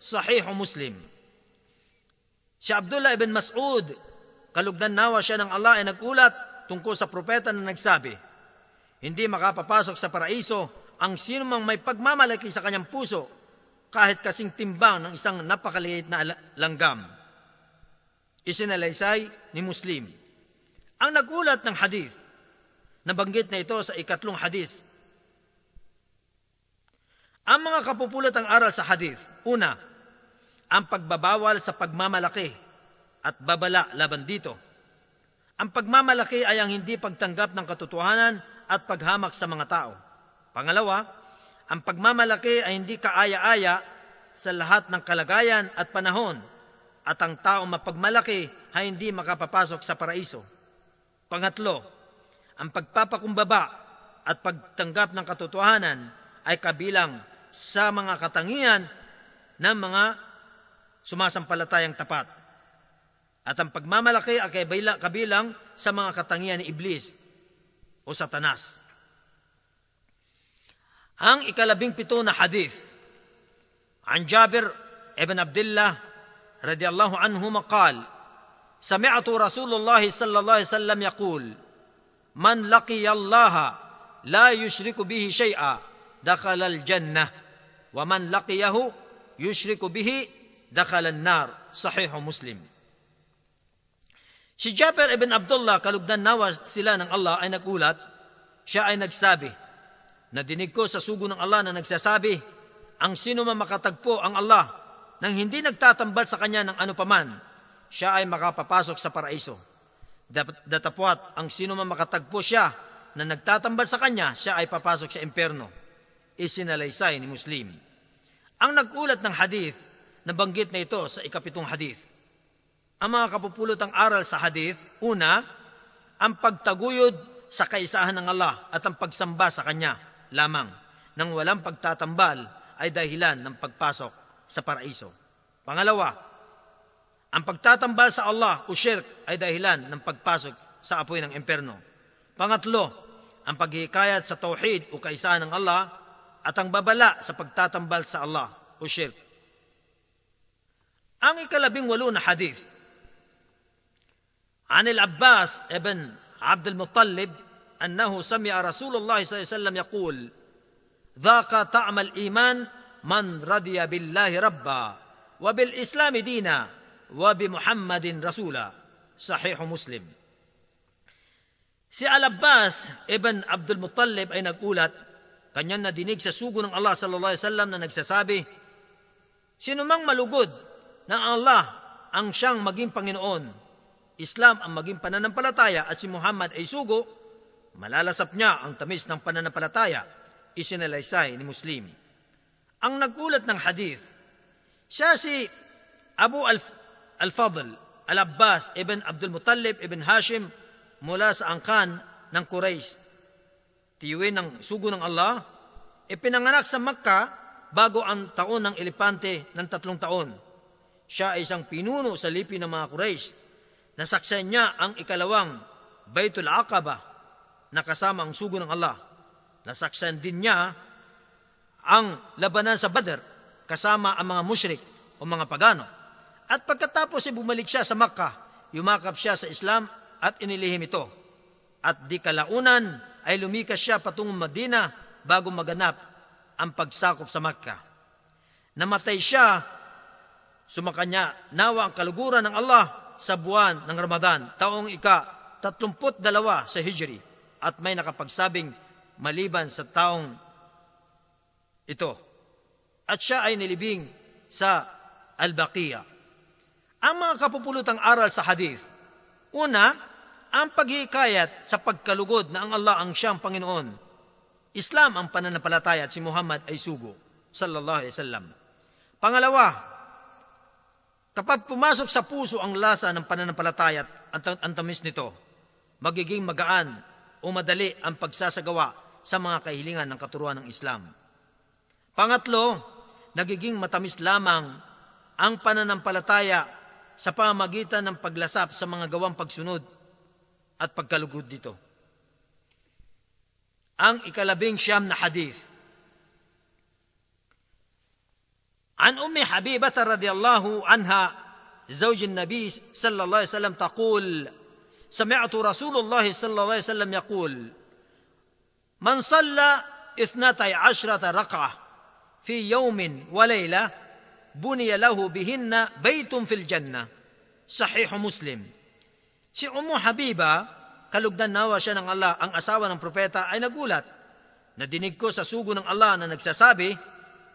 Speaker 1: صحيح مسلم Si Abdullah ibn Mas'ud Kalugdan nawa siya ng Allah ay nagulat tungkol sa propeta na nagsabi, Hindi makapapasok sa paraiso ang sino mang may pagmamalaki sa kanyang puso kahit kasing timbang ng isang napakaliit na langgam. Isinalaysay ni Muslim. Ang nagulat ng hadith, nabanggit na ito sa ikatlong hadith. ang mga kapupulot ang aral sa hadith, una, ang pagbabawal sa pagmamalaki at babala laban dito. Ang pagmamalaki ay ang hindi pagtanggap ng katotohanan at paghamak sa mga tao. Pangalawa, ang pagmamalaki ay hindi kaaya-aya sa lahat ng kalagayan at panahon at ang tao mapagmalaki ay hindi makapapasok sa paraiso. Pangatlo, ang pagpapakumbaba at pagtanggap ng katotohanan ay kabilang sa mga katangian ng mga sumasampalatayang tapat. At ang pagmamalaki ay kabilang sa mga katangian ni Iblis o Satanas. Ang ikalabing pito na hadith عن جابر ابن عبد الله رضي الله عنهما قال سمعت رسول الله صلى الله عليه وسلم يقول من لقي الله لا يشرك به شيئا دخل الجنة ومن لقيه يشرك به دخل النار صحيح مسلم Si Jabir ibn Abdullah, kalugdan nawa sila ng Allah ay nagulat, siya ay nagsabi, Nadinig ko sa sugo ng Allah na nagsasabi, ang sino man makatagpo ang Allah nang hindi nagtatambal sa kanya ng ano paman, siya ay makapapasok sa paraiso. Datapwat, ang sino man makatagpo siya na nagtatambal sa kanya, siya ay papasok sa imperno. Isinalaysay ni Muslim. Ang nagulat ng hadith, nabanggit na ito sa ikapitong hadith ang mga kapupulot ang aral sa hadith, una, ang pagtaguyod sa kaisahan ng Allah at ang pagsamba sa Kanya lamang nang walang pagtatambal ay dahilan ng pagpasok sa paraiso. Pangalawa, ang pagtatambal sa Allah o shirk ay dahilan ng pagpasok sa apoy ng imperno. Pangatlo, ang paghihikayat sa tauhid o kaisahan ng Allah at ang babala sa pagtatambal sa Allah o shirk. Ang ikalabing walo na hadith عن العباس ابن عبد المطلب انه سمع رسول الله صلى الله عليه وسلم يقول ذاق طعم الإيمان من رضي بالله ربا وبالإسلام دينا وبمحمد رسولا صحيح مسلم Si Al-Abbas ibn Abdul Muttalib ay nagulat, kanyang nadinig sa sugo ng Allah sallallahu alaihi wasallam na nagsasabi, Sino mang malugod na Allah ang siyang maging Panginoon, Islam ang maging pananampalataya at si Muhammad ay sugo, malalasap niya ang tamis ng pananampalataya, isinalaysay ni Muslim. Ang nagulat ng hadith, siya si Abu Al-Fadl, Al-Abbas ibn Abdul Muttalib ibn Hashim mula sa angkan ng Quraysh. Tiyuin ng sugo ng Allah, ipinanganak sa Makkah bago ang taon ng elepante ng tatlong taon. Siya ay isang pinuno sa lipi ng mga Quraysh. Nasaksan niya ang ikalawang Baitul Aqaba na kasama ang sugo ng Allah. Nasaksan din niya ang labanan sa Badr kasama ang mga mushrik o mga pagano. At pagkatapos ay bumalik siya sa Makkah, yumakap siya sa Islam at inilihim ito. At di kalaunan ay lumikas siya patungong Madina bago maganap ang pagsakop sa Makkah. Namatay siya, sumakanya nawa ang kaluguran ng Allah sa buwan ng Ramadan, taong ika tatlumput dalawa sa Hijri, at may nakapagsabing maliban sa taong ito. At siya ay nilibing sa Al-Baqiyah. Ang mga kapupulutang aral sa hadith, una, ang paghihikayat sa pagkalugod na ang Allah ang siyang Panginoon. Islam ang pananampalataya at si Muhammad ay sugo. Sallallahu Alaihi Wasallam. Pangalawa, kapag pumasok sa puso ang lasa ng pananampalataya at ang tamis nito, magiging magaan o madali ang pagsasagawa sa mga kahilingan ng katuruan ng Islam. Pangatlo, nagiging matamis lamang ang pananampalataya sa pamagitan ng paglasap sa mga gawang pagsunod at pagkalugod dito. Ang ikalabing siyam na hadith. عن أم حبيبة رضي الله عنها زوج النبي صلى الله عليه وسلم تقول سمعت رسول الله صلى الله عليه وسلم يقول من صلى اثنتي عشرة رقعة في يوم وليلة بني له بهن بيت في الجنة صحيح مسلم Si Ummu Habiba, kalugdan nawa siya ng Allah, ang asawa ng propeta, ay nagulat. Nadinig ko sa sugo ng Allah na nagsasabi,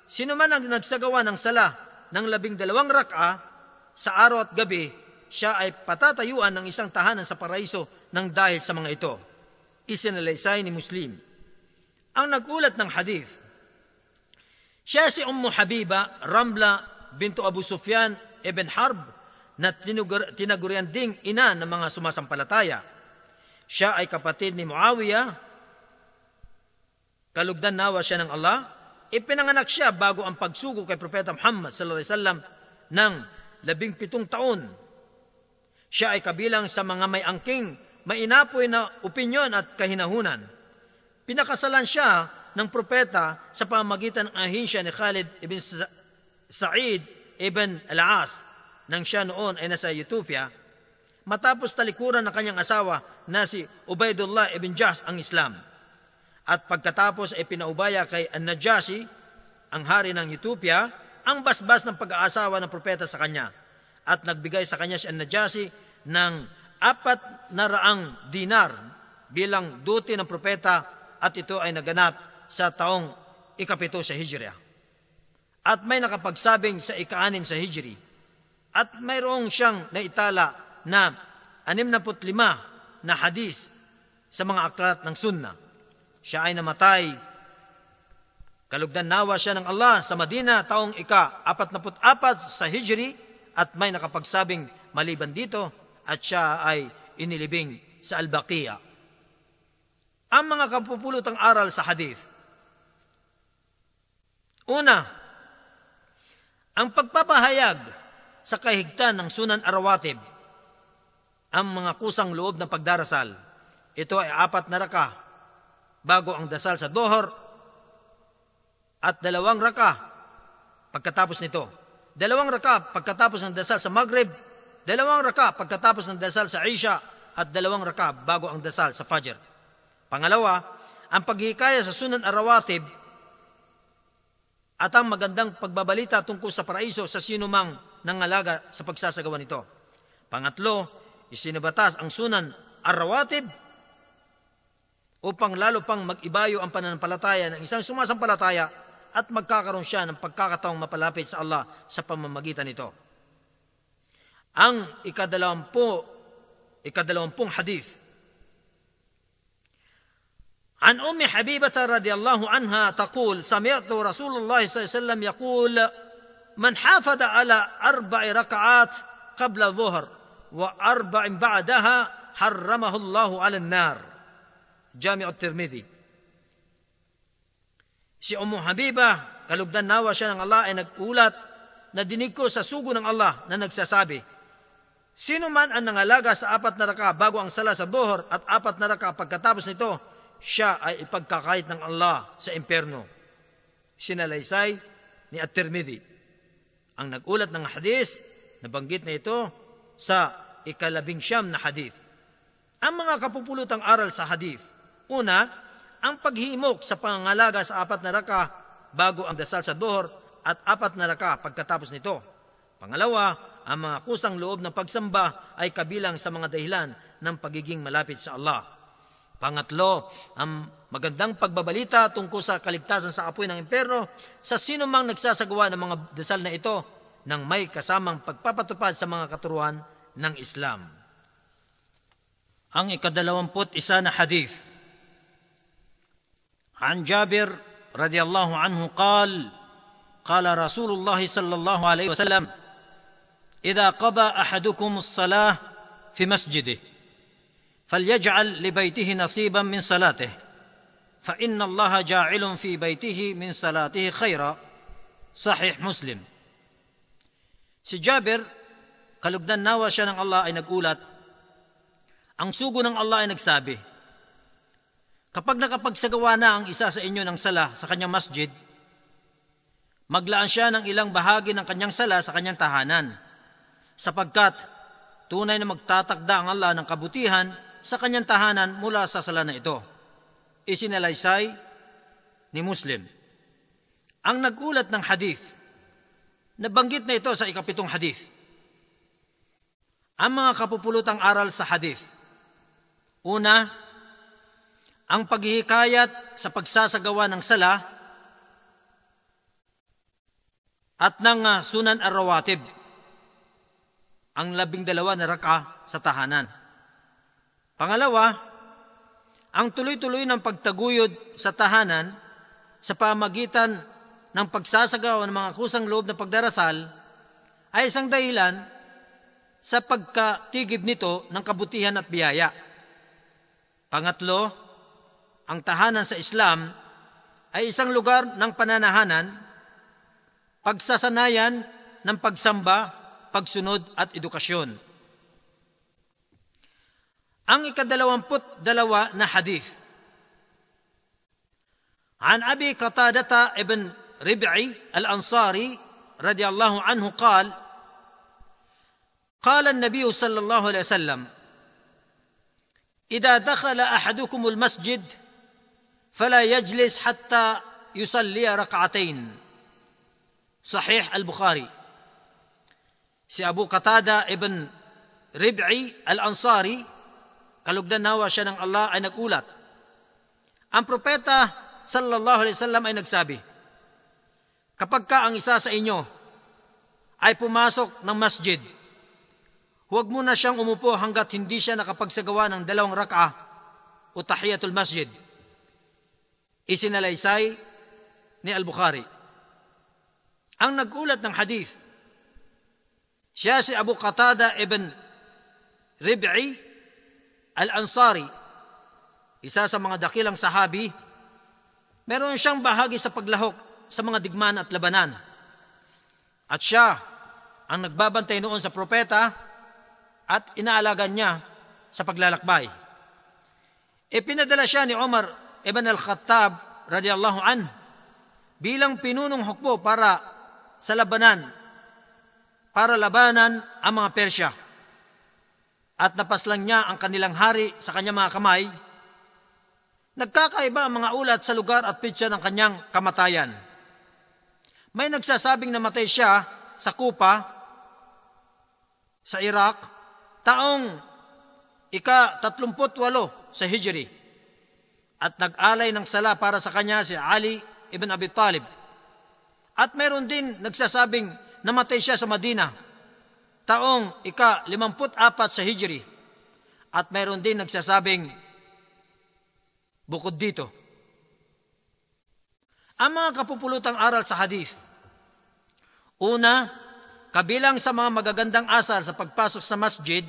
Speaker 1: Sino man ang nagsagawa ng sala ng labing dalawang rak'a sa araw at gabi, siya ay patatayuan ng isang tahanan sa paraiso ng dahil sa mga ito. Isinalaysay ni Muslim. Ang nagulat ng hadith, siya si Ummu Habiba, Ramla bintu Abu Sufyan ibn Harb, na tinagurian ding ina ng mga sumasampalataya. Siya ay kapatid ni Muawiyah, kalugdan nawa siya ng Allah, ipinanganak siya bago ang pagsugo kay Propeta Muhammad sallallahu alaihi wasallam ng labing pitong taon. Siya ay kabilang sa mga may angking, mainapoy na opinyon at kahinahunan. Pinakasalan siya ng propeta sa pamagitan ng ahinsya ni Khalid ibn Sa'id ibn Al-As nang siya noon ay nasa Ethiopia, matapos talikuran ng kanyang asawa na si Ubaidullah ibn Jas ang Islam. At pagkatapos ay pinaubaya kay An-Najasi, ang hari ng Ethiopia, ang basbas ng pag-aasawa ng propeta sa kanya. At nagbigay sa kanya si An-Najasi ng apat na raang dinar bilang duty ng propeta at ito ay naganap sa taong ikapito sa Hijriya. At may nakapagsabing sa ikaanim sa Hijri, at mayroong siyang naitala na 65 na hadis sa mga aklat ng sunna. Siya ay namatay. Kalugdan nawa siya ng Allah sa Madina taong ika-44 sa Hijri at may nakapagsabing maliban dito at siya ay inilibing sa Al-Baqiyah. Ang mga kapupulutang aral sa hadith. Una, ang pagpapahayag sa kahigtan ng sunan arawatib ang mga kusang loob ng pagdarasal. Ito ay apat na raka bago ang dasal sa dohor at dalawang raka pagkatapos nito. Dalawang raka pagkatapos ng dasal sa Maghrib, dalawang raka pagkatapos ng dasal sa Isha at dalawang raka bago ang dasal sa Fajr. Pangalawa, ang paghihikaya sa sunan arawatib at ang magandang pagbabalita tungkol sa paraiso sa sinumang nangalaga sa pagsasagawa nito. Pangatlo, isinibatas ang sunan arrawatib upang lalo pang mag-ibayo ang pananampalataya ng isang sumasampalataya at magkakaroon siya ng pagkakataong mapalapit sa Allah sa pamamagitan nito. Ang ikadalawampu, ikadalawampung hadith عن أم حبيبة رضي الله عنها تقول سمعت رسول الله صلى الله عليه وسلم يقول من حافظ على أربع ركعات قبل الظهر وأربع بعدها حرمه الله على النار جامع الترمذي Si Ummu Habiba, kalugdan nawa siya ng Allah ay nagulat na dinig ko sa sugo ng Allah na nagsasabi, Sino man ang nangalaga sa apat na raka bago ang sala sa dohor at apat na raka pagkatapos nito, siya ay ipagkakait ng Allah sa imperno. Sinalaysay ni At-Tirmidhi. Ang nagulat ng hadis, nabanggit na ito sa ikalabing siyam na hadith. Ang mga kapupulutang aral sa hadith. Una, ang paghimok sa pangangalaga sa apat na raka bago ang dasal sa dohor at apat na raka pagkatapos nito. Pangalawa, ang mga kusang loob ng pagsamba ay kabilang sa mga dahilan ng pagiging malapit sa Allah. Pangatlo, ang magandang pagbabalita tungkol sa kaligtasan sa apoy ng imperno sa sino mang nagsasagawa ng mga dasal na ito nang may kasamang pagpapatupad sa mga katuruan ng Islam. Ang ikadalawamput isa na hadith. An Jabir radiyallahu anhu qal, قال رسول الله صلى الله عليه وسلم إذا قضى أحدكم الصلاة في مسجده فليجعل لبيته نصيبا من صلاته فان الله جاعل في بيته من صلاته خيرا صحيح مسلم Si Jabir, kalugdan nawa siya ng Allah ay nagulat, ang sugo ng Allah ay nagsabi, Kapag nakapagsagawa na ang isa sa inyo ng sala sa kanyang masjid, maglaan siya ng ilang bahagi ng kanyang sala sa kanyang tahanan, sapagkat tunay na magtatakda ang Allah ng kabutihan sa kanyang tahanan mula sa sala na ito. Isinalaysay ni Muslim. Ang nagulat ng hadith, nabanggit na ito sa ikapitong hadith. Ang mga kapupulutang aral sa hadith. Una, ang paghihikayat sa pagsasagawa ng sala at ng uh, sunan arawatib, ang labing dalawa na raka sa tahanan. Pangalawa, ang tuloy-tuloy ng pagtaguyod sa tahanan sa pamagitan ng pagsasagawa ng mga kusang loob na pagdarasal ay isang dahilan sa pagkatigib nito ng kabutihan at biyaya. Pangatlo, ang tahanan sa Islam ay isang lugar ng pananahanan, pagsasanayan ng pagsamba, pagsunod at edukasyon. Ang ikadalawamput dalawa na hadith. عن أبي قتادة ابن ربعي الأنصاري رضي الله عنه قال قال النبي صلى الله عليه وسلم إذا دخل أحدكم المسجد فلا يجلس حتى يصلي ركعتين صحيح البخاري سي أبو قتادة ابن ربعي الأنصاري kalugdan nawa siya ng Allah ay nagulat. Ang propeta sallallahu alaihi wasallam ay nagsabi, Kapag ka ang isa sa inyo ay pumasok ng masjid, huwag mo na siyang umupo hanggat hindi siya nakapagsagawa ng dalawang raka o tahiyatul masjid. Isinalaysay ni Al-Bukhari. Ang nagulat ng hadith, siya si Abu Qatada ibn Rib'i Al-Ansari, isa sa mga dakilang sahabi, meron siyang bahagi sa paglahok sa mga digmaan at labanan. At siya ang nagbabantay noon sa propeta at inaalagan niya sa paglalakbay. Ipinadala siya ni Omar ibn al-Khattab radiyallahu an bilang pinunong hukbo para sa labanan, para labanan ang mga Persya at napaslang niya ang kanilang hari sa kanyang mga kamay, nagkakaiba ang mga ulat sa lugar at pitsa ng kanyang kamatayan. May nagsasabing namatay siya sa Kupa, sa Iraq, taong ika-38 sa Hijri. At nag-alay ng sala para sa kanya si Ali ibn Abi Talib. At meron din nagsasabing namatay siya sa Madina, taong ika-54 sa Hijri. At meron din nagsasabing bukod dito. Ang mga kapupulutang aral sa hadith. Una, kabilang sa mga magagandang asal sa pagpasok sa masjid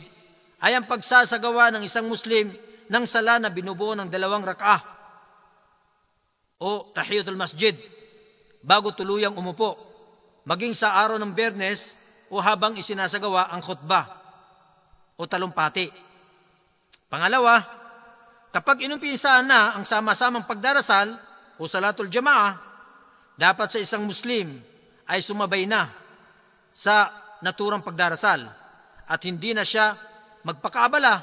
Speaker 1: ay ang pagsasagawa ng isang Muslim ng sala na binubuo ng dalawang rak'ah o tahiyatul masjid bago tuluyang umupo, maging sa araw ng bernes o habang isinasagawa ang khutbah o talumpati. Pangalawa, kapag inumpisahan na ang sama-samang pagdarasal o salatul jamaah, dapat sa isang Muslim ay sumabay na sa naturang pagdarasal at hindi na siya magpakaabala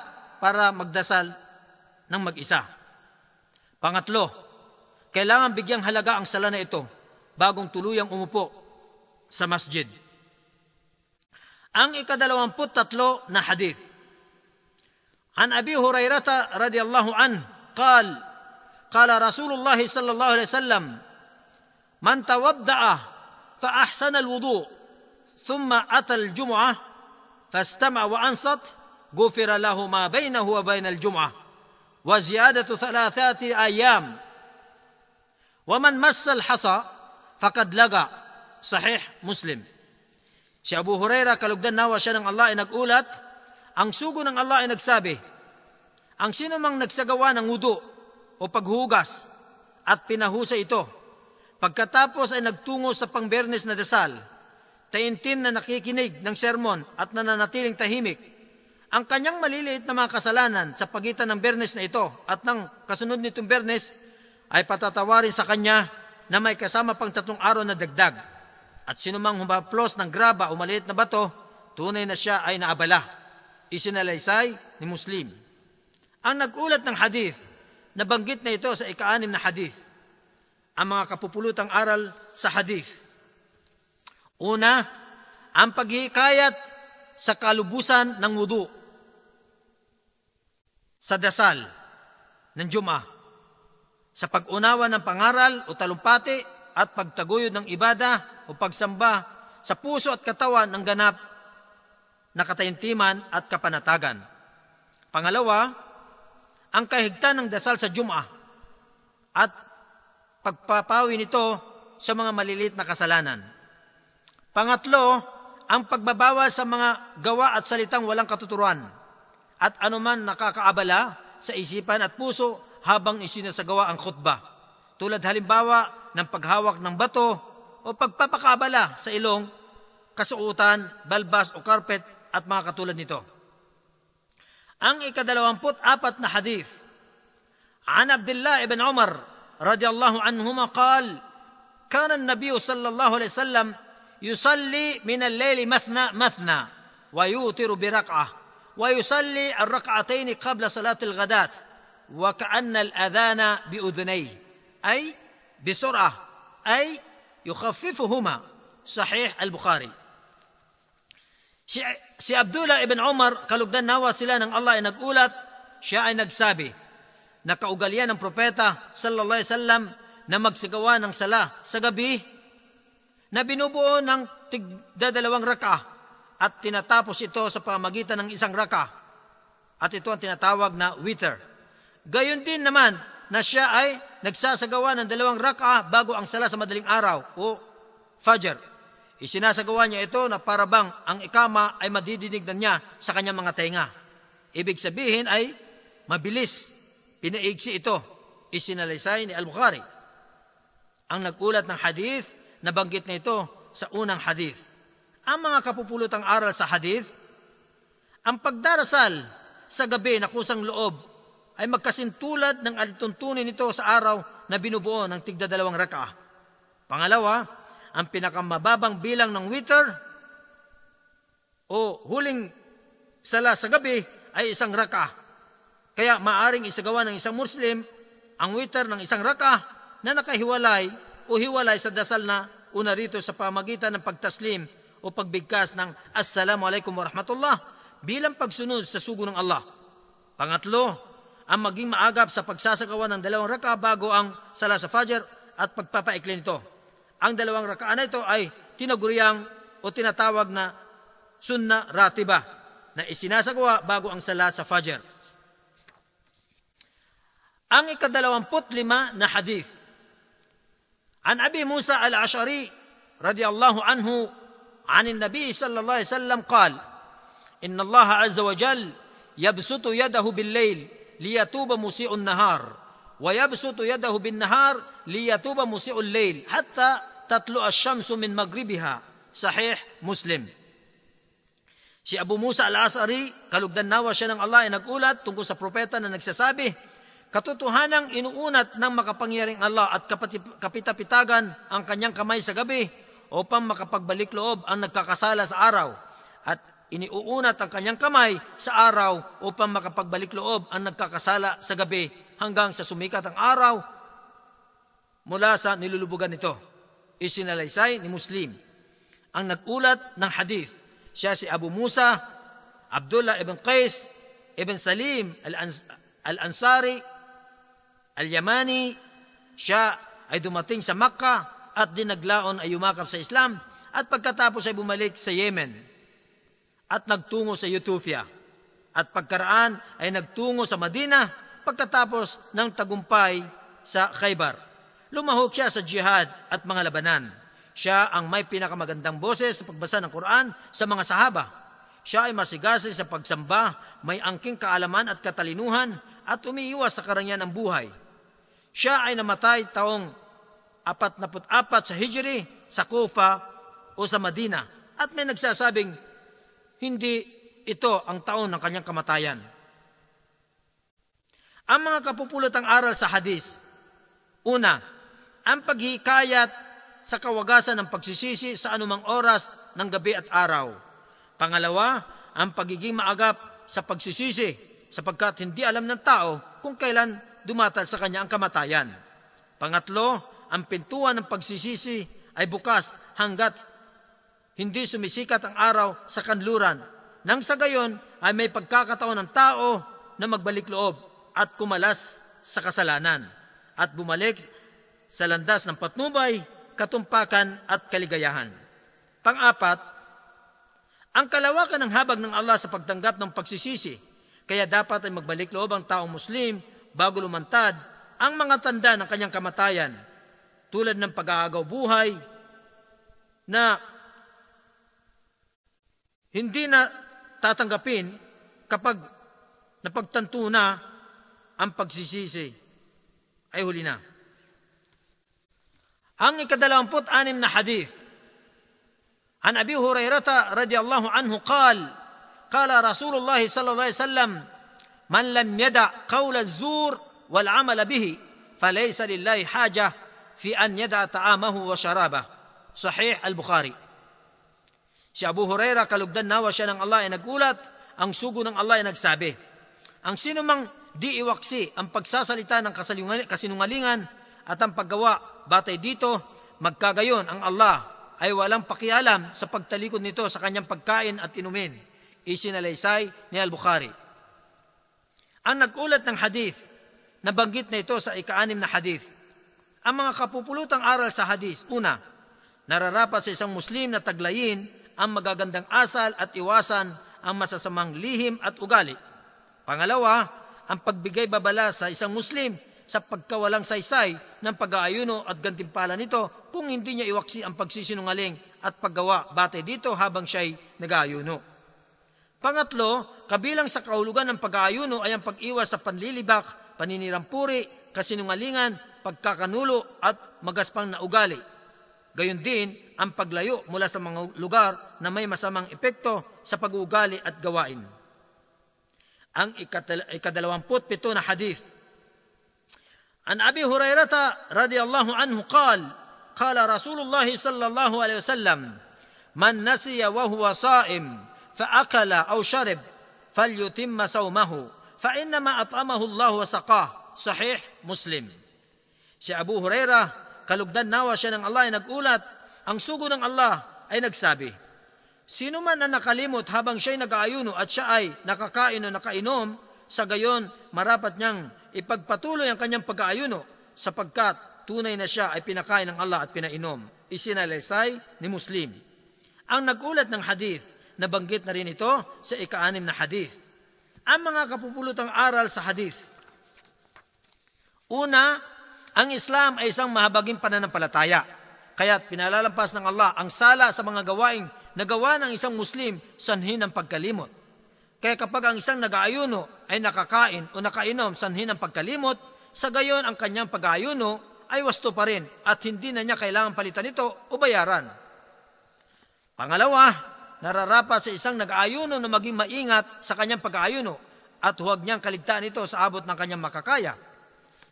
Speaker 1: para magdasal ng mag-isa. Pangatlo, kailangan bigyang halaga ang sala na ito bagong tuluyang umupo sa masjid. ang ikadalawamputtatlo na hadith. An Abi Hurairata radhiyallahu an qal qala Rasulullah sallallahu alaihi wasallam man tawadda'a fa ahsana alwudu thumma ata aljum'ah fastama wa ansat غفر له ما بينه وبين الجمعة وزيادة ثلاثات أيام ومن مس الحصى فقد لقى صحيح مسلم Si Abu Huraira, kalugdan nawa siya ng Allah ay nagulat, ang sugo ng Allah ay nagsabi, ang sino mang nagsagawa ng wudu o paghugas at pinahusay ito, pagkatapos ay nagtungo sa pangbernes na dasal, taintim na nakikinig ng sermon at nananatiling tahimik, ang kanyang maliliit na mga kasalanan sa pagitan ng bernes na ito at ng kasunod nitong bernes ay patatawarin sa kanya na may kasama pang tatlong araw na dagdag. At sinumang humaplos ng graba o maliit na bato, tunay na siya ay naabala. Isinalaysay ni Muslim. Ang nagulat ng hadith, nabanggit na ito sa ikaanim na hadith. Ang mga kapupulutang aral sa hadith. Una, ang paghihikayat sa kalubusan ng wudu sa dasal ng Jum'ah sa pag-unawa ng pangaral o talumpati at pagtaguyod ng ibada o pagsamba sa puso at katawan ng ganap na katayintiman at kapanatagan. Pangalawa, ang kahigtan ng dasal sa Jum'ah at pagpapawi nito sa mga malilit na kasalanan. Pangatlo, ang pagbabawa sa mga gawa at salitang walang katuturuan at anuman nakakaabala sa isipan at puso habang isinasagawa ang khutbah. Tulad halimbawa ng paghawak ng bato o pagpapakabala sa ilong, kasuutan, balbas o carpet at mga katulad nito. Ang ikadalawamput apat na hadith. An Abdullah ibn Umar radiyallahu anhuma qal, كان النبي صلى الله عليه وسلم يصلي من الليل مثنى مثنى ويوتر بركعة ويصلي الركعتين قبل صلاة الغداة وكأن الأذان بأذنيه أي بسرعة أي يخففهما صحيح البخاري Si, si Abdullah ibn Umar, kalugdan nawa sila ng Allah ay nagulat, siya ay nagsabi, na kaugalian ng propeta sallallahu alaihi wasallam na magsagawa ng sala sa gabi na binubuo ng tigdadalawang raka at tinatapos ito sa pamagitan ng isang raka at ito ang tinatawag na witr. Gayon din naman na siya ay nagsasagawa ng dalawang rak'a bago ang sala sa madaling araw o fajr. Isinasagawa niya ito na parabang ang ikama ay madidinig na niya sa kanyang mga tenga. Ibig sabihin ay mabilis. Pinaigsi ito. Isinalaysay ni Al-Bukhari. Ang nagulat ng hadith, nabanggit na ito sa unang hadith. Ang mga kapupulutang aral sa hadith, ang pagdarasal sa gabi na kusang loob ay magkasintulad ng alituntunin nito sa araw na binubuo ng tigda dalawang raka. Pangalawa, ang pinakamababang bilang ng witr o huling sala sa gabi ay isang raka. Kaya maaring isagawa ng isang Muslim ang witr ng isang raka na nakahiwalay o hiwalay sa dasal na una rito sa pamagitan ng pagtaslim o pagbigkas ng Assalamu alaikum wa rahmatullah bilang pagsunod sa sugo ng Allah. Pangatlo, ang maging maagap sa pagsasagawa ng dalawang raka bago ang sala sa Fajr at pagpapaikli nito. Ang dalawang raka na ito ay tinaguriang o tinatawag na sunna ratiba na isinasagawa bago ang sala sa Fajr. Ang ikadalawamput lima na hadith. An Abi Musa al-Ash'ari radiyallahu anhu عن النبي صلى الله عليه وسلم قال إن الله عز وجل يبسط يده بالليل ليتوب مسيء النهار ويبسط يده بالنهار ليتوب مسيء الليل حتى تطلع الشمس من مغربها صحيح مسلم Si Abu Musa al-Asari, kalugdan nawa siya ng Allah ay nagulat tungkol sa propeta na nagsasabi, katotohanang inuunat ng makapangyariang Allah at kapitapitagan ang kanyang kamay sa gabi upang makapagbalik loob ang nagkakasala sa araw at iniuunat ang kanyang kamay sa araw upang makapagbalik loob ang nagkakasala sa gabi hanggang sa sumikat ang araw mula sa nilulubugan nito. Isinalaysay ni Muslim ang nagulat ng hadith siya si Abu Musa, Abdullah ibn Qais, ibn Salim al-Ansari, al-Yamani. Siya ay dumating sa Makkah at dinaglaon ay yumakap sa Islam at pagkatapos ay bumalik sa Yemen at nagtungo sa Ethiopia. At pagkaraan ay nagtungo sa Madina pagkatapos ng tagumpay sa Khaybar. Lumahok siya sa jihad at mga labanan. Siya ang may pinakamagandang boses sa pagbasa ng Quran sa mga sahaba. Siya ay masigasig sa pagsamba, may angking kaalaman at katalinuhan at umiiwas sa karangyan ng buhay. Siya ay namatay taong 44 sa Hijri sa Kufa o sa Madina at may nagsasabing hindi ito ang taon ng kanyang kamatayan. Ang mga kapupulotang aral sa hadis. Una, ang paghikayat sa kawagasan ng pagsisisi sa anumang oras ng gabi at araw. Pangalawa, ang pagiging maagap sa pagsisisi sapagkat hindi alam ng tao kung kailan dumatal sa kanya ang kamatayan. Pangatlo, ang pintuan ng pagsisisi ay bukas hanggat hindi sumisikat ang araw sa kanluran. Nang sa gayon ay may pagkakataon ng tao na magbalik loob at kumalas sa kasalanan at bumalik sa landas ng patnubay katumpakan at kaligayahan. Pang-apat, ang kalawakan ng habag ng Allah sa pagtanggap ng pagsisisi, kaya dapat ay magbalik loob ang taong Muslim bago lumantad ang mga tanda ng kanyang kamatayan, tulad ng pag-aagaw buhay na hindi na tatanggapin kapag napagtanto na ang pagsisisi ay huli na. Ang ikadalawamput anim na hadith. An Abi Hurairata radiyallahu anhu qal, qala Rasulullah sallallahu alaihi wasallam, man lam yada qawla az-zur wal amal bihi, falaysa lillahi haja fi an yada ta'amahu wa sharabah. Sahih al-Bukhari. Si Abu Huraira, kalugdan nawa siya ng Allah ay nagulat, ang sugo ng Allah ay nagsabi, ang sino mang di iwaksi ang pagsasalita ng kasinungalingan at ang paggawa batay dito, magkagayon ang Allah ay walang pakialam sa pagtalikod nito sa kanyang pagkain at inumin. Isinalaysay ni Al-Bukhari. Ang nag-ulat ng hadith, nabanggit na ito sa ikaanim na hadith. Ang mga kapupulutang aral sa hadith, una, nararapat sa isang Muslim na taglayin ang magagandang asal at iwasan ang masasamang lihim at ugali. Pangalawa, ang pagbigay babala sa isang Muslim sa pagkawalang saysay ng pag-aayuno at gantimpala nito kung hindi niya iwaksi ang pagsisinungaling at paggawa batay dito habang siya'y nag-aayuno. Pangatlo, kabilang sa kahulugan ng pag-aayuno ay ang pag-iwas sa panlilibak, paninirampuri, kasinungalingan, pagkakanulo at magaspang na ugali. Gayon din ang paglayo mula sa mga lugar na may masamang epekto sa pag-uugali at gawain. Ang ikadalawamput pito na hadith عن ابي هريره رضي الله عنه قال قال رسول الله صلى الله عليه وسلم من نسي وهو صائم فاكل او شرب فليتم صومه فانما اطعمه الله وسقاه صحيح مسلم si Abu Huraira kalugdan nawa siya ng Allah ay nagulat ang sugo ng Allah ay nagsabi, Sino man ang nakalimot habang siya'y nag-aayuno at siya ay nakakain o nakainom, sa gayon marapat niyang ipagpatuloy ang kanyang pag-aayuno sapagkat tunay na siya ay pinakain ng Allah at pinainom. Isinalaysay ni Muslim. Ang nagulat ng hadith, nabanggit na rin ito sa ikaanim na hadith. Ang mga kapupulutang aral sa hadith. Una, ang Islam ay isang mahabaging pananampalataya. Kaya't pinalalampas ng Allah ang sala sa mga gawaing nagawa ng isang Muslim sanhin ng pagkalimot. Kaya kapag ang isang nag-aayuno ay nakakain o nakainom sanhin ng pagkalimot, sa gayon ang kanyang pag-aayuno ay wasto pa rin at hindi na niya kailangan palitan ito o bayaran. Pangalawa, nararapat sa isang nag-aayuno na maging maingat sa kanyang pag-aayuno at huwag niyang kaligtaan ito sa abot ng kanyang makakaya.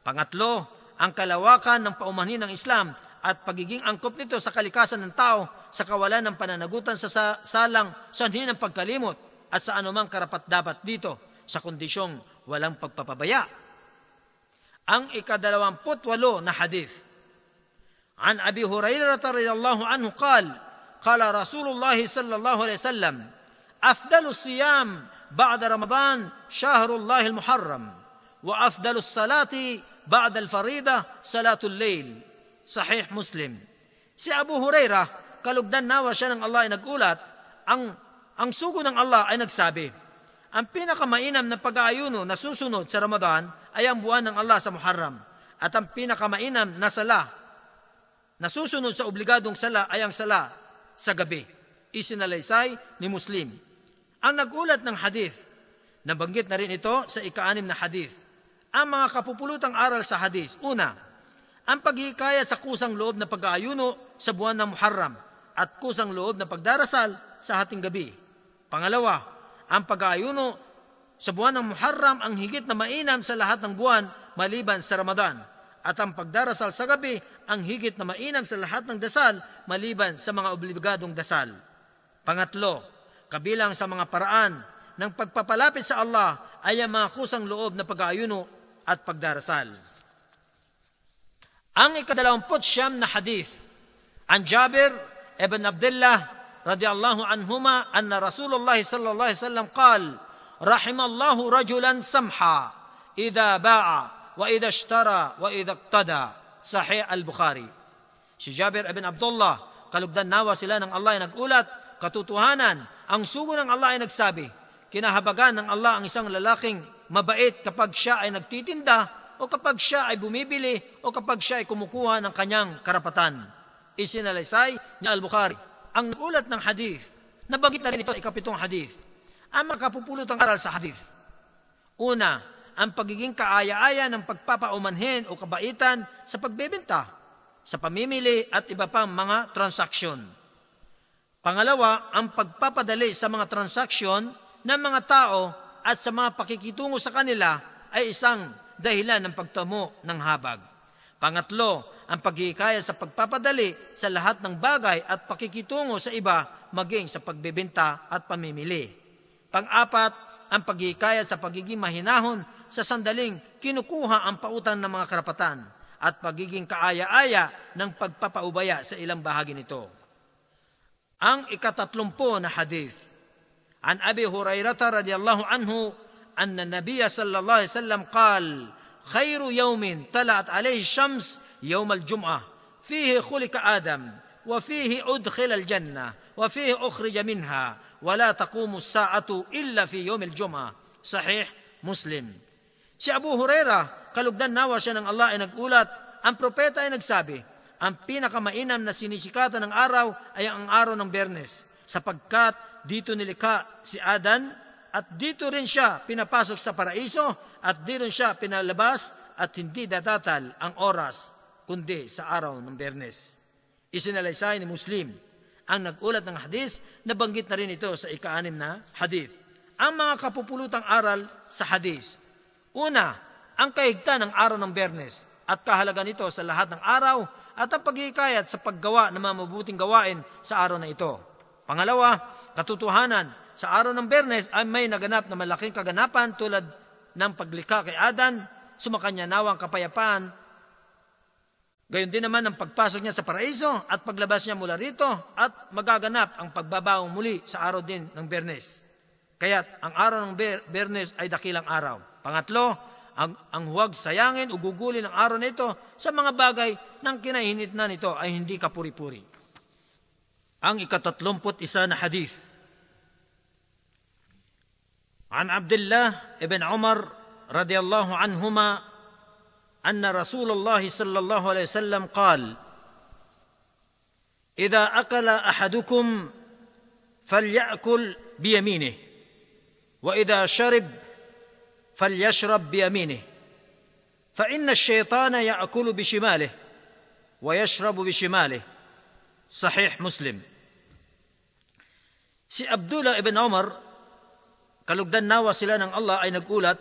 Speaker 1: Pangatlo, ang kalawakan ng paumanhin ng Islam at pagiging angkop nito sa kalikasan ng tao sa kawalan ng pananagutan sa salang sanhin ng pagkalimot at sa anumang karapat dapat dito sa kondisyong walang pagpapabaya. Ang ikadalawamput-walo na hadith. An Abi Hurairah radiyallahu anhu qal, qala Rasulullah sallallahu alaihi wasallam, afdalu siyam ba'da Ramadan shahrullah al-Muharram wa afdalu salati ba'da al-farida salatul layl Sahih Muslim. Si Abu Huraira, kalugdan nawa siya ng Allah ay nagulat, ang, ang sugo ng Allah ay nagsabi, ang pinakamainam na pag-aayuno na susunod sa Ramadan ay ang buwan ng Allah sa Muharram. At ang pinakamainam na sala na susunod sa obligadong sala ay ang sala sa gabi. Isinalaysay ni Muslim. Ang nagulat ng hadith, nabanggit na rin ito sa ikaanim na hadith. Ang mga kapupulutang aral sa hadith. Una, ang paghihikayat sa kusang loob na pag-aayuno sa buwan ng Muharram at kusang loob na pagdarasal sa hating gabi. Pangalawa, ang pag-aayuno sa buwan ng Muharram ang higit na mainam sa lahat ng buwan maliban sa Ramadan at ang pagdarasal sa gabi ang higit na mainam sa lahat ng dasal maliban sa mga obligadong dasal. Pangatlo, kabilang sa mga paraan ng pagpapalapit sa Allah ay ang mga kusang loob na pag-aayuno at pagdarasal. Ang ikadalawamput siyam na hadith, an Jabir ibn Abdullah radiyallahu anhuma anna Rasulullah sallallahu alaihi wasallam qal rahimallahu rajulan samha idha ba'a wa idha ishtara wa idha iqtada sahih al-Bukhari si Jabir ibn Abdullah kalugdan nawa sila ng Allah ay nagulat katotohanan ang sugo ng Allah ay nagsabi kinahabagan ng Allah ang isang lalaking mabait kapag siya ay nagtitinda o kapag siya ay bumibili o kapag siya ay kumukuha ng kanyang karapatan. Isinalaysay ni Al-Bukhari. Ang ulat ng hadith, nabanggit na rin ito ikapitong hadith, ang mga kapupulutang aral sa hadith. Una, ang pagiging kaaya-aya ng pagpapaumanhin o kabaitan sa pagbebenta, sa pamimili at iba pang mga transaksyon. Pangalawa, ang pagpapadali sa mga transaksyon ng mga tao at sa mga pakikitungo sa kanila ay isang dahilan ng pagtamo ng habag. Pangatlo, ang paghihikaya sa pagpapadali sa lahat ng bagay at pakikitungo sa iba maging sa pagbebenta at pamimili. Pang-apat, ang paghihikaya sa pagiging mahinahon sa sandaling kinukuha ang pautan ng mga karapatan at pagiging kaaya-aya ng pagpapaubaya sa ilang bahagi nito. Ang ikatatlumpo na hadith. An Abi Hurairata radiyallahu anhu أن النبي صلى الله عليه وسلم قال خير يوم طلعت عليه الشمس يوم الجمعة فيه خلق آدم وفيه أدخل الجنة وفيه أخرج منها ولا تقوم الساعة إلا في يوم الجمعة صحيح مسلم Si Abu Huraira, kalugdan nawa siya ng Allah ay nagulat, ang propeta ay nagsabi, ang pinakamainam na sinisikatan ng araw ay ang araw ng Bernes, sapagkat dito nilikha si Adan at dito rin siya pinapasok sa paraiso at dito siya pinalabas at hindi datatal ang oras kundi sa araw ng Bernes. Isinalaysay ni Muslim ang nagulat ng hadis, nabanggit na rin ito sa ikaanim na hadith. Ang mga kapupulutang aral sa hadis. Una, ang kahigta ng araw ng Bernes at kahalaga nito sa lahat ng araw at ang paghihikayat sa paggawa ng mga mabuting gawain sa araw na ito. Pangalawa, katotohanan sa araw ng Bernes ay may naganap na malaking kaganapan tulad ng paglikha kay Adan, sumakanya nawang kapayapaan Gayon din naman ang pagpasok niya sa paraiso at paglabas niya mula rito at magaganap ang pagbabaong muli sa araw din ng Bernes. Kaya't ang araw ng Bernes ay dakilang araw. Pangatlo, ang, ang huwag sayangin o gugulin ang araw na ito sa mga bagay ng kinahinit na nito ay hindi kapuri-puri. Ang ikatatlumput isa na hadith. An Abdullah ibn Umar radiyallahu anhuma ان رسول الله صلى الله عليه وسلم قال اذا اكل احدكم فليأكل بيمينه واذا شرب فليشرب بيمينه فان الشيطان ياكل بشماله ويشرب بشماله صحيح مسلم Si Abdullah ibn Umar, kalugdan nawa sila ng Allah ay nagulat.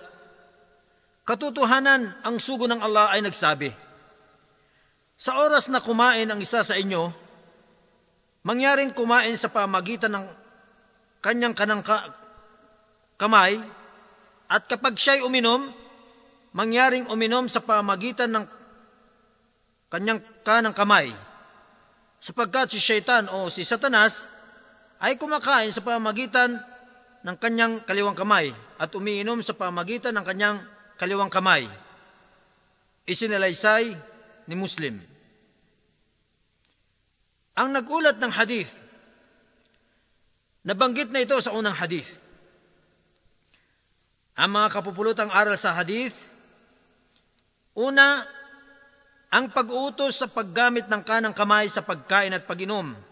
Speaker 1: Katotohanan, ang sugo ng Allah ay nagsabi, Sa oras na kumain ang isa sa inyo, mangyaring kumain sa pamagitan ng kanyang kanang ka- kamay, at kapag siya'y uminom, mangyaring uminom sa pamagitan ng kanyang kanang kamay, sapagkat si Shaitan o si Satanas ay kumakain sa pamagitan ng kanyang kaliwang kamay at umiinom sa pamagitan ng kanyang kaliwang kamay. Isinalaysay ni Muslim. Ang nagulat ng hadith, nabanggit na ito sa unang hadith. Ang mga kapupulutang aral sa hadith, una, ang pag-uutos sa paggamit ng kanang kamay sa pagkain at pag-inom.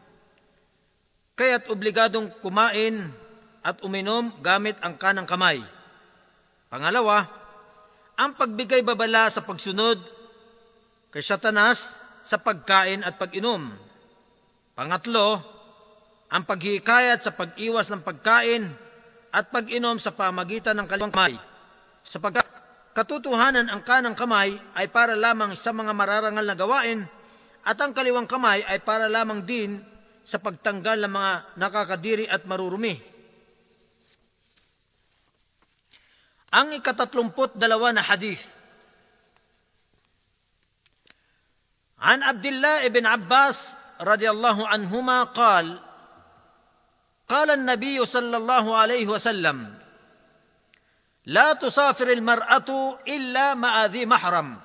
Speaker 1: Kaya't obligadong kumain at uminom gamit ang kanang kamay. Pangalawa, ang pagbigay babala sa pagsunod kay Satanas sa pagkain at pag-inom. Pangatlo, ang paghihikayat sa pag-iwas ng pagkain at pag-inom sa pamagitan ng kaliwang kamay. Sapagkat katotohanan ang kanang kamay ay para lamang sa mga mararangal na gawain at ang kaliwang kamay ay para lamang din sa pagtanggal ng mga nakakadiri at marurumi. Ang ikatatlumput dalawa na hadith. الله بن عباس رضي الله عنهما قال قال النبي صلى الله عليه وسلم لا تسافر المرأة إلا مع ذي محرم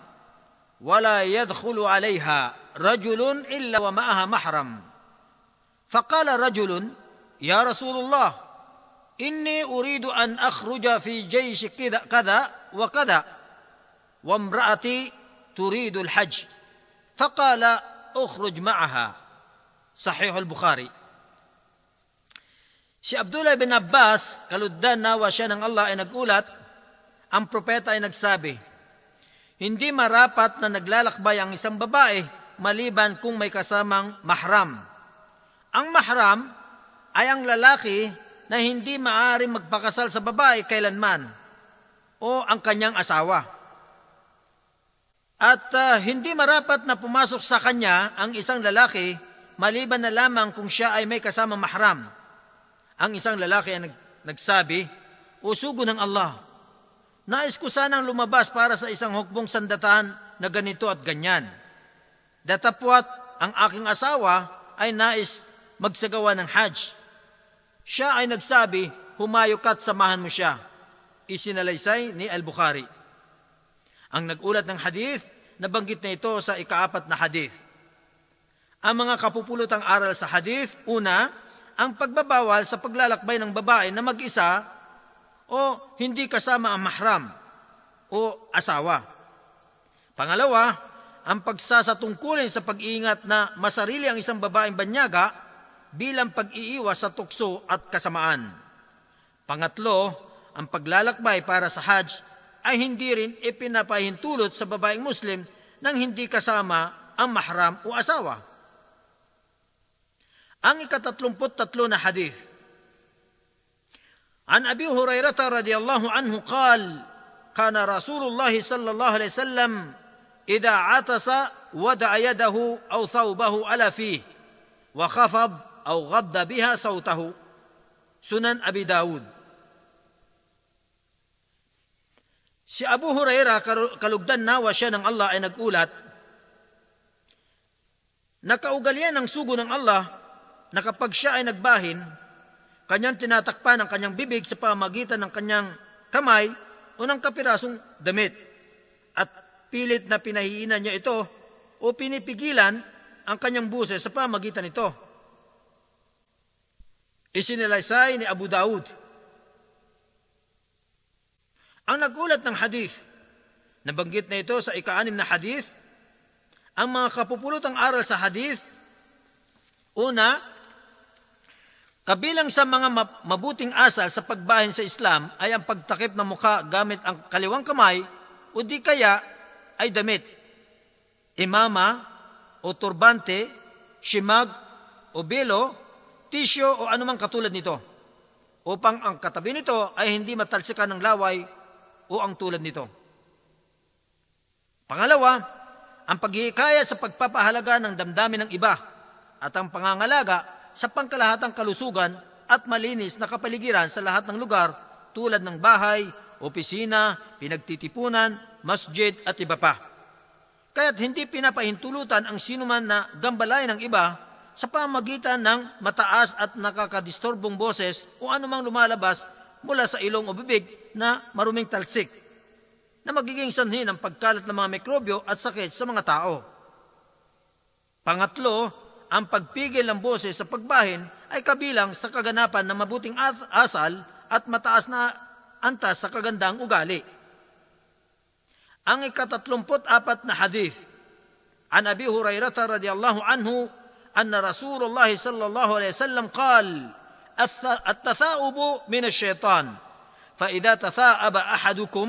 Speaker 1: ولا يدخل عليها رجل إلا ومعها محرم فقال رجل يا رسول الله إني أريد أن أخرج في جيش كذا كذا وكذا وامرأتي تريد الحج فقال اخرج معها صحيح البخاري Si Abdullah bin Abbas, kaluddan nawa siya ng Allah ay nagulat, ang propeta ay nagsabi, Hindi marapat na naglalakbay ang isang babae maliban kung may kasamang mahram. Ang mahram ay ang lalaki na hindi maaaring magpakasal sa babae kailanman o ang kanyang asawa. At uh, hindi marapat na pumasok sa kanya ang isang lalaki maliban na lamang kung siya ay may kasama mahram. Ang isang lalaki ay nag, nagsabi, Usugo ng Allah, nais ko sanang lumabas para sa isang hukbong sandatan na ganito at ganyan. Datapwat ang aking asawa ay nais magsagawa ng hajj siya ay nagsabi, humayo ka't samahan mo siya. Isinalaysay ni Al-Bukhari. Ang nagulat ng hadith, nabanggit na ito sa ikaapat na hadith. Ang mga kapupulutang aral sa hadith, una, ang pagbabawal sa paglalakbay ng babae na mag-isa o hindi kasama ang mahram o asawa. Pangalawa, ang pagsasatungkulin sa pag-iingat na masarili ang isang babaeng banyaga bilang pag-iiwas sa tukso at kasamaan. Pangatlo, ang paglalakbay para sa Hajj ay hindi rin ipinapahintulot sa babaeng Muslim nang hindi kasama ang mahram o asawa. Ang ikatatlumput tatlo na hadith. An Abi Hurairah radiyallahu anhu qal, kana Rasulullah sallallahu alaihi wasallam atasa wada'a yadahu aw thawbahu ala fihi wa khafad أو غض بها صوته Sunan Abi Dawud. Si Abu Huraira, kalugdan nawa siya ng Allah ay nagulat, Nakaugalian ng sugo ng Allah na kapag siya ay nagbahin, kanyang tinatakpan ang kanyang bibig sa pamagitan ng kanyang kamay o ng kapirasong damit. At pilit na pinahiinan niya ito o pinipigilan ang kanyang buses sa pamagitan nito. Isinalaysay ni Abu Daud. Ang nagulat ng hadith, nabanggit na ito sa ikaanim na hadith, ang mga kapupulutang aral sa hadith, una, kabilang sa mga mabuting asal sa pagbahin sa Islam ay ang pagtakip ng mukha gamit ang kaliwang kamay o di kaya ay damit. Imama o turbante, shimag o belo, tisyo o anumang katulad nito upang ang katabi nito ay hindi matalsikan ng laway o ang tulad nito. Pangalawa, ang paghihikayat sa pagpapahalaga ng damdamin ng iba at ang pangangalaga sa pangkalahatang kalusugan at malinis na kapaligiran sa lahat ng lugar tulad ng bahay, opisina, pinagtitipunan, masjid at iba pa. Kaya't hindi pinapahintulutan ang sinuman na gambalay ng iba sa pamagitan ng mataas at nakakadisturbong boses o anumang lumalabas mula sa ilong o bibig na maruming talsik na magiging sanhi ng pagkalat ng mga mikrobyo at sakit sa mga tao. Pangatlo, ang pagpigil ng boses sa pagbahin ay kabilang sa kaganapan ng mabuting asal at mataas na antas sa kagandang ugali. Ang ikatatlumput apat na hadith an Abi Hurairata radiyallahu anhu anna Rasulullah sallallahu alaihi wasallam qala التثاؤب من الشيطان فإذا تثاءب أحدكم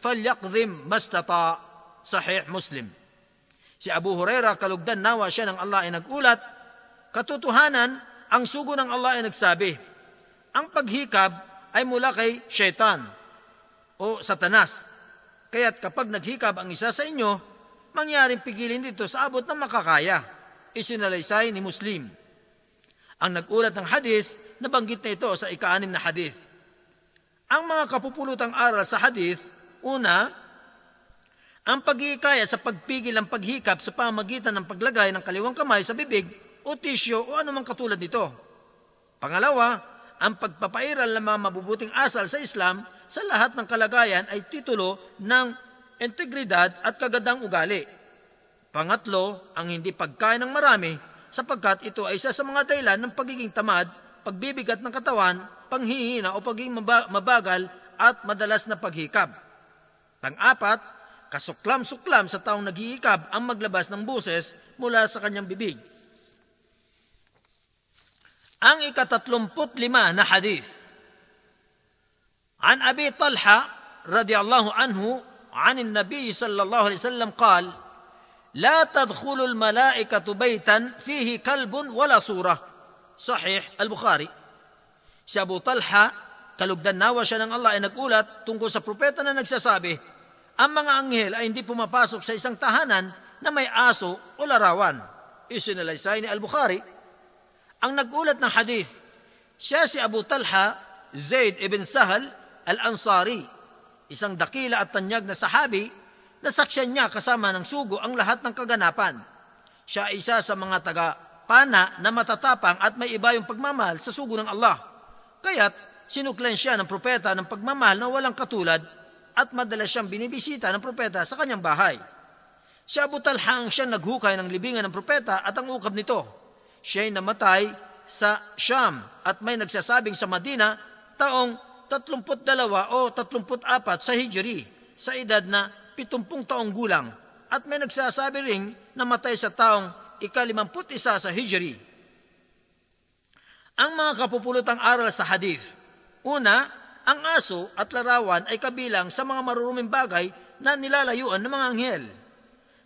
Speaker 1: فليقذم ما استطاع صحيح مسلم Si Abu Huraira, kalugdan nawa siya ng Allah ay nagulat, katotohanan, ang sugo ng Allah ay nagsabi, ang paghikab ay mula kay shaitan o satanas. Kaya't kapag naghikab ang isa sa inyo, mangyaring pigilin dito sa abot ng makakaya. Isinalaysay ni Muslim. Ang nagulat ng hadis, nabanggit na ito sa ikaanim na hadith. Ang mga kapupulutang aral sa hadith, una, ang pagkikaya sa pagpigil ng paghikap sa pamagitan ng paglagay ng kaliwang kamay sa bibig o tisyo o anumang katulad nito. Pangalawa, ang pagpapairal ng mga mabubuting asal sa Islam sa lahat ng kalagayan ay titulo ng integridad at kagandang ugali. Pangatlo, ang hindi pagkain ng marami sapagkat ito ay isa sa mga dahilan ng pagiging tamad pagbibigat ng katawan, panghihina o pagiging mabagal at madalas na paghikab. Pang-apat, kasuklam-suklam sa taong naghihikab ang maglabas ng buses mula sa kanyang bibig. Ang ikatatlumput lima na hadith. An Abi Talha radiyallahu anhu عن النبي صلى الله عليه وسلم قال لا تدخل الملائكة بيتا فيه كلب ولا صورة Sahih al-Bukhari. Si Abu Talha, kalugdan nawa siya ng Allah ay nagulat tungkol sa propeta na nagsasabi, ang mga anghel ay hindi pumapasok sa isang tahanan na may aso o larawan. Isinalaysay ni al-Bukhari. Ang nagulat ng hadith, siya si Abu Talha, Zaid ibn Sahal al-Ansari, isang dakila at tanyag na sahabi na saksyan niya kasama ng sugo ang lahat ng kaganapan. Siya isa sa mga taga pana na matatapang at may iba yung pagmamahal sa sugo ng Allah. Kaya't sinuklan siya ng propeta ng pagmamahal na walang katulad at madalas siyang binibisita ng propeta sa kanyang bahay. Si Abu Talha ang siya naghukay ng libingan ng propeta at ang ukab nito. Siya'y namatay sa Sham at may nagsasabing sa Madina taong 32 o 34 sa Hijri sa edad na 70 taong gulang at may nagsasabi ring namatay sa taong ikalimamput isa sa Hijri. Ang mga kapupulutang aral sa hadith. Una, ang aso at larawan ay kabilang sa mga maruruming bagay na nilalayuan ng mga anghel.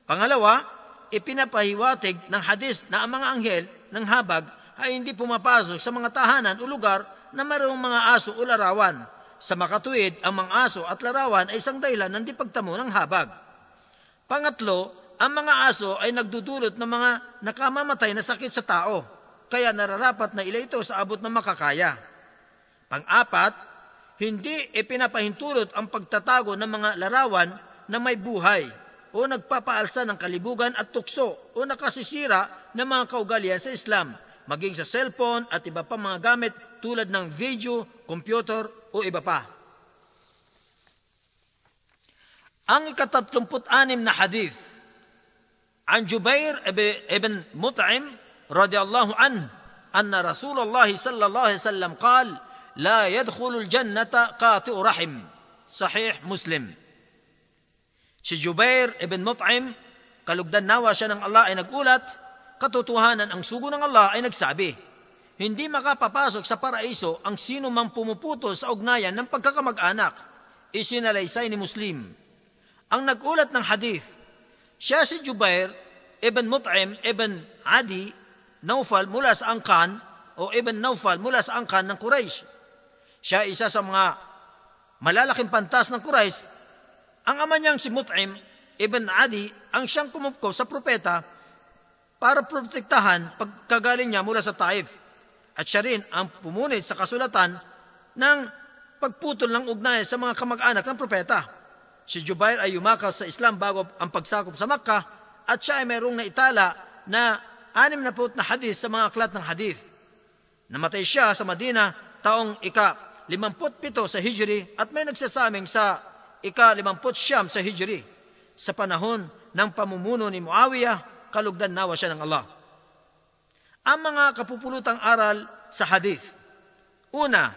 Speaker 1: Pangalawa, ipinapahiwatig ng hadith na ang mga anghel ng habag ay hindi pumapasok sa mga tahanan o lugar na mayroong mga aso o larawan. Sa makatuwid, ang mga aso at larawan ay isang dahilan ng dipagtamo ng habag. Pangatlo, ang mga aso ay nagdudulot ng mga nakamamatay na sakit sa tao, kaya nararapat na ila ito sa abot ng makakaya. Pang-apat, hindi ipinapahintulot ang pagtatago ng mga larawan na may buhay, o nagpapaalsa ng kalibugan at tukso o nakasisira ng mga kaugalian sa Islam, maging sa cellphone at iba pa mga gamit tulad ng video, computer o iba pa. Ang ikatatlumput-anim na hadith عن جبير ابن مطعم رضي الله عنه أن رسول الله صلى الله عليه وسلم قال لا يدخل الجنة قاطئ رحم صحيح مسلم Si Jubair ibn Mut'im, kalugdan nawa siya ng Allah ay nagulat, katotohanan ang sugo ng Allah ay nagsabi, hindi makapapasok sa paraiso ang sino mang pumuputo sa ugnayan ng pagkakamag-anak. Isinalaysay ni Muslim. Ang nagulat ng hadith, siya si Jubair ibn Mut'im ibn Adi Naufal mula sa angkan o ibn Naufal mula sa angkan ng Quraysh. Siya isa sa mga malalaking pantas ng Quraysh ang ama niyang si Mut'im ibn Adi ang siyang kumupko sa propeta para protektahan pagkagaling niya mula sa Taif. At siya rin ang pumunit sa kasulatan ng pagputol ng ugnay sa mga kamag-anak ng propeta. Si Jubair ay umakaw sa Islam bago ang pagsakop sa Makkah at siya ay mayroong naitala na anim na na hadith sa mga aklat ng hadith. Namatay siya sa Madina taong ika 57 sa Hijri at may nagsasaming sa ika-limamput siyam sa Hijri, sa panahon ng pamumuno ni Muawiyah, kalugdan nawa siya ng Allah ang mga kapupulutang aral sa hadith. Una,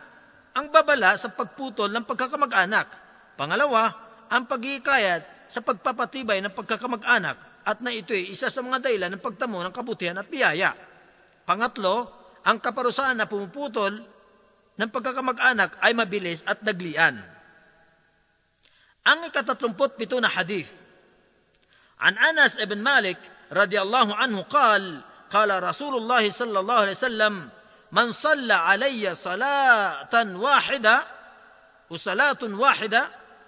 Speaker 1: ang babala sa pagputol ng pagkakamag-anak. Pangalawa, ang pagkikayat sa pagpapatibay ng pagkakamag-anak at na ito ay isa sa mga dahilan ng pagtamo ng kabutihan at biyaya. Pangatlo, ang kaparusahan na pumuputol ng pagkakamag-anak ay mabilis at daglian. Ang ikatatlumpot pito na hadith, An Anas ibn Malik radiyallahu anhu kal, قال رسول الله صلى الله عليه وسلم من صلى علي صلاة واحدة وصلاة واحدة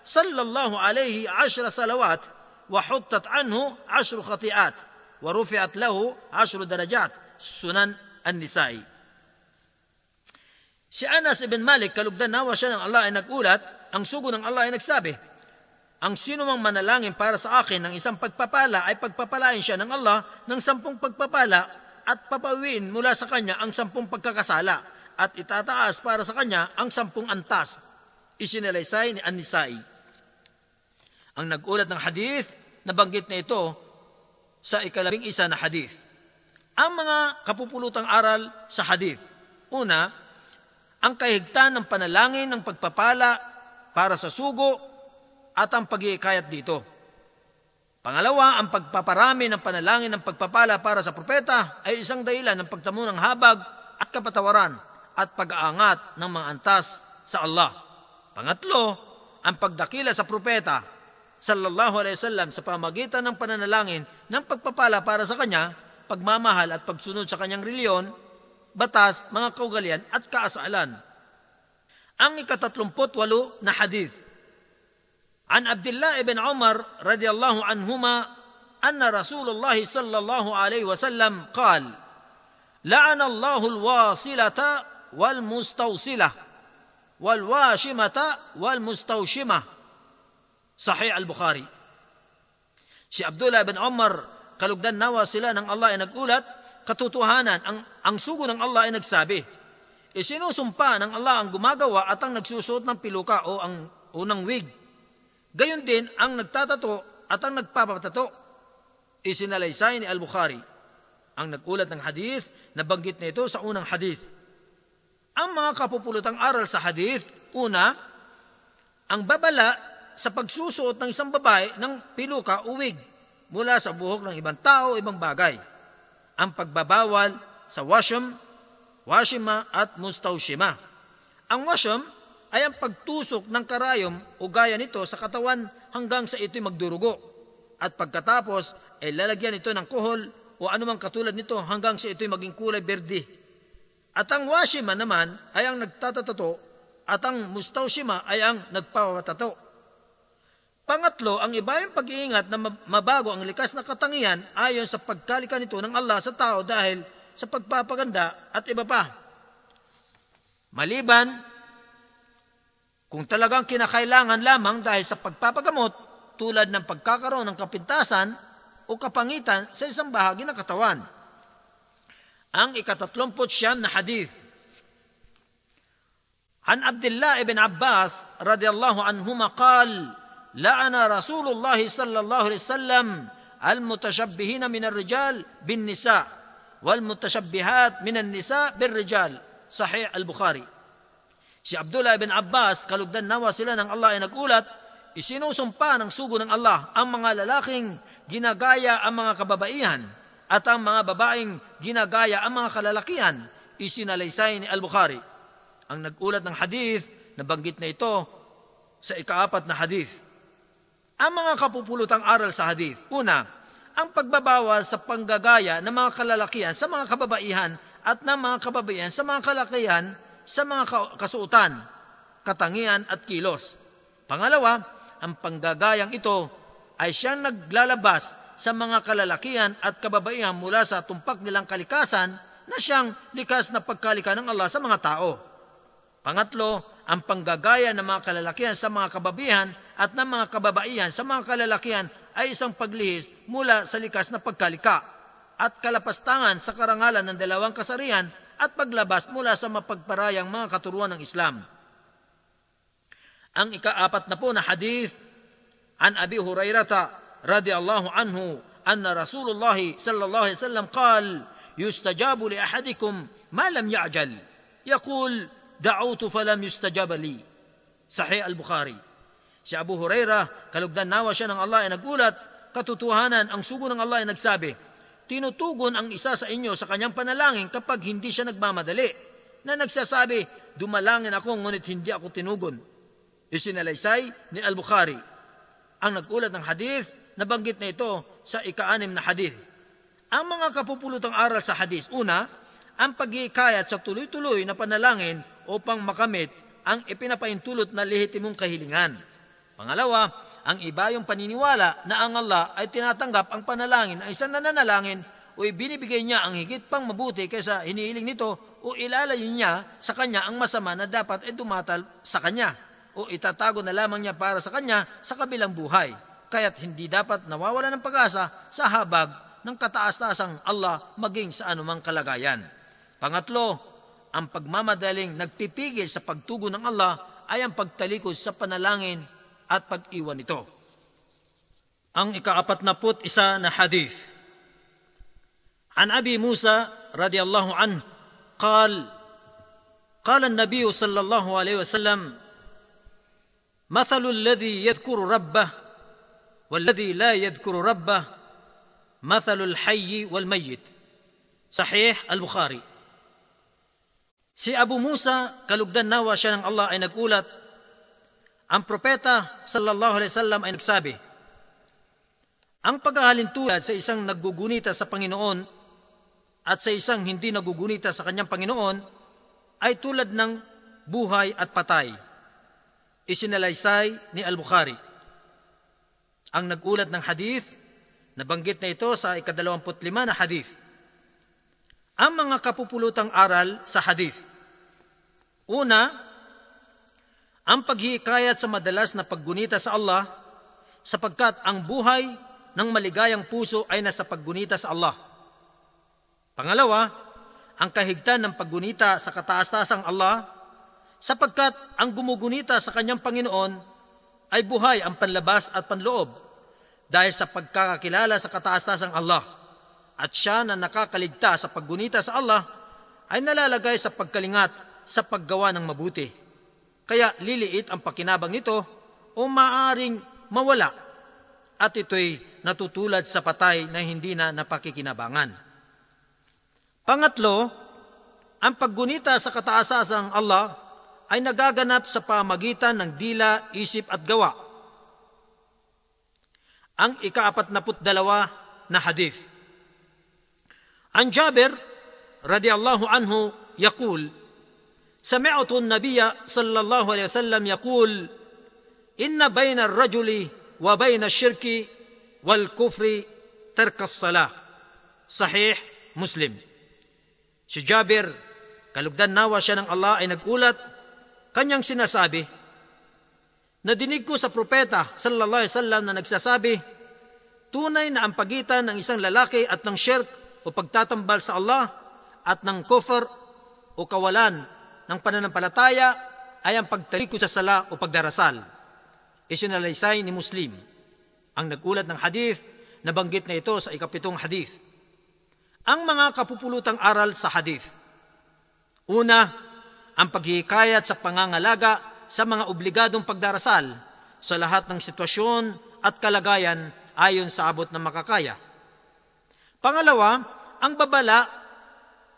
Speaker 1: صلى الله عليه عشر صلوات وحطت عنه عشر خطيئات ورفعت له عشر درجات. سنن النسائي. Si Anas ibn Malik, kalugdan nawa siya ng Allah ay nagulat, ang sugo ng ang sino mang manalangin para sa akin ng isang pagpapala ay pagpapalain siya ng Allah ng sampung pagpapala at papawiin mula sa kanya ang sampung pagkakasala at itataas para sa kanya ang sampung antas. Isinalaysay ni Anisai. Ang nagulat ng hadith, nabanggit na ito sa ikalabing isa na hadith. Ang mga kapupulutang aral sa hadith. Una, ang kahigtan ng panalangin ng pagpapala para sa sugo at ang pag-iikayat dito. Pangalawa, ang pagpaparami ng panalangin ng pagpapala para sa propeta ay isang dahilan ng pagtamo ng habag at kapatawaran at pag-aangat ng mga antas sa Allah. Pangatlo, ang pagdakila sa propeta sallallahu alaihi wasallam sa pamagitan ng pananalangin ng pagpapala para sa kanya, pagmamahal at pagsunod sa kanyang reliyon, batas, mga kaugalian at kaasalan. Ang ikatatlumput walo na hadith عن عبد الله بن عمر رضي الله عنهما ان رسول الله صلى الله عليه وسلم قال لعن الله الواصله والمستوصله والواشمه والمستوشمه صحيح البخاري Si Abdullah bin Umar, kalugdan nawa sila ng Allah ay nagulat, katotohanan, ang, ang sugo ng Allah ay nagsabi, isinusumpa ng Allah ang gumagawa at ang nagsusuot ng piluka o ang unang wig Gayon din ang nagtatato at ang nagpapatato. Isinalaysay ni Al-Bukhari. Ang nagulat ng hadith, na ito sa unang hadith. Ang mga kapupulutang aral sa hadith, una, ang babala sa pagsusuot ng isang babae ng piluka o wig mula sa buhok ng ibang tao o ibang bagay. Ang pagbabawal sa washam, washima at mustaushima. Ang washam ay ang pagtusok ng karayom o gaya nito sa katawan hanggang sa ito'y magdurugo. At pagkatapos ay lalagyan ito ng kuhol o anumang katulad nito hanggang sa ito'y maging kulay berde. At ang washima naman ay ang nagtatatato at ang mustaushima ay ang nagpapatato. Pangatlo, ang iba yung pag-iingat na mabago ang likas na katangian ayon sa pagkalika nito ng Allah sa tao dahil sa pagpapaganda at iba pa. Maliban kung talagang kinakailangan lamang dahil sa pagpapagamot tulad ng pagkakaroon ng kapintasan o kapangitan sa isang bahagi ng katawan. Ang ikatatlumput siyam na hadith. عن عبد الله بن عباس رضي الله عنهما قال لعن رسول الله صلى الله عليه وسلم المتشبهين من الرجال بالنساء والمتشبهات من النساء بالرجال صحيح البخاري Si Abdullah ibn Abbas, kalugdan nawa sila ng Allah ay nagulat, isinusumpa ng sugo ng Allah ang mga lalaking ginagaya ang mga kababaihan at ang mga babaeng ginagaya ang mga kalalakihan, isinalaysay ni Al-Bukhari. Ang nagulat ng hadith, nabanggit na ito sa ikaapat na hadith. Ang mga kapupulutang aral sa hadith. Una, ang pagbabawas sa panggagaya ng mga kalalakihan sa mga kababaihan at ng mga kababaihan sa mga kalalakihan sa mga kasuotan, katangian at kilos. Pangalawa, ang panggagayang ito ay siyang naglalabas sa mga kalalakihan at kababaihan mula sa tumpak nilang kalikasan na siyang likas na pagkalika ng Allah sa mga tao. Pangatlo, ang panggagaya ng mga kalalakihan sa mga kababihan at ng mga kababaihan sa mga kalalakihan ay isang paglihis mula sa likas na pagkalika at kalapastangan sa karangalan ng dalawang kasarian at paglabas mula sa mapagparayang mga katuruan ng Islam. Ang ikaapat na po na hadith, an Abi Hurairata radiyallahu anhu, anna Rasulullah sallallahu alaihi wasallam qal, yustajabu li ahadikum ma lam ya'jal. Yaqul, da'utu falam yustajab li. Sahih al-Bukhari. Si Abu Hurairah, kalugdan nawa siya ng Allah ay nagulat, katotohanan, ang sugo ng Allah ay nagsabi, tinutugon ang isa sa inyo sa kanyang panalangin kapag hindi siya nagmamadali, na nagsasabi, dumalangin ako ngunit hindi ako tinugon. Isinalaysay ni Al-Bukhari. Ang nagulat ng hadith, nabanggit na ito sa ikaanim na hadith. Ang mga kapupulutang aral sa hadith, una, ang pagkikayat sa tuloy-tuloy na panalangin upang makamit ang ipinapaintulot na lehitimong kahilingan. Pangalawa, ang iba yung paniniwala na ang Allah ay tinatanggap ang panalangin ng isang nananalangin o ibinibigay niya ang higit pang mabuti kaysa hinihiling nito o ilalayo niya sa kanya ang masama na dapat ay dumatal sa kanya o itatago na lamang niya para sa kanya sa kabilang buhay. Kaya't hindi dapat nawawala ng pag-asa sa habag ng kataas-taasang Allah maging sa anumang kalagayan. Pangatlo, ang pagmamadaling nagpipigil sa pagtugon ng Allah ay ang pagtalikod sa panalangin at pag-iwan nito. Ang ikaapat na put isa na hadith. An Abi Musa radiyallahu anhu قال قال النبي صلى الله عليه وسلم مثل الذي يذكر ربه والذي لا يذكر ربه مثل الحي والميت صحيح البخاري Si Abu Musa, kalugdan nawa siya ng Allah ay nagulat ang propeta sallallahu alaihi wasallam ay nagsabi, ang paghahalintulad sa isang naggugunita sa Panginoon at sa isang hindi nagugunita sa kanyang Panginoon ay tulad ng buhay at patay. Isinalaysay ni Al-Bukhari. Ang nagulat ng hadith, nabanggit na ito sa ikadalawamput lima na hadith. Ang mga kapupulutang aral sa hadith. Una, ang paghihikayat sa madalas na paggunita sa Allah sapagkat ang buhay ng maligayang puso ay nasa paggunita sa Allah. Pangalawa, ang kahigtan ng paggunita sa kataas-taasang Allah sapagkat ang gumugunita sa kanyang Panginoon ay buhay ang panlabas at panloob dahil sa pagkakakilala sa kataas-taasang Allah at siya na nakakaligtas sa paggunita sa Allah ay nalalagay sa pagkalingat sa paggawa ng mabuti kaya liliit ang pakinabang nito o maaring mawala at ito'y natutulad sa patay na hindi na napakikinabangan. Pangatlo, ang paggunita sa kataasasang Allah ay nagaganap sa pamagitan ng dila, isip at gawa. Ang ikaapat na dalawa na hadith. An Jabir, radiyallahu anhu, yakul, سمعت النبي صلى الله عليه وسلم يقول ان بين الرجل وبين الشرك والكفر ترك الصلاه صحيح مسلم si Jabir kalugdan nawa siya ng Allah ay nagulat kanyang sinasabi Nadinig ko sa propeta sallallahu alaihi wasallam na nagsasabi, tunay na ang pagitan ng isang lalaki at ng shirk o pagtatambal sa Allah at ng kufr o kawalan ng pananampalataya ay ang pagtalikod sa sala o pagdarasal. Isinalaysay ni Muslim. Ang nagulat ng hadith, nabanggit na ito sa ikapitong hadith. Ang mga kapupulutang aral sa hadith. Una, ang paghihikayat sa pangangalaga sa mga obligadong pagdarasal sa lahat ng sitwasyon at kalagayan ayon sa abot ng makakaya. Pangalawa, ang babala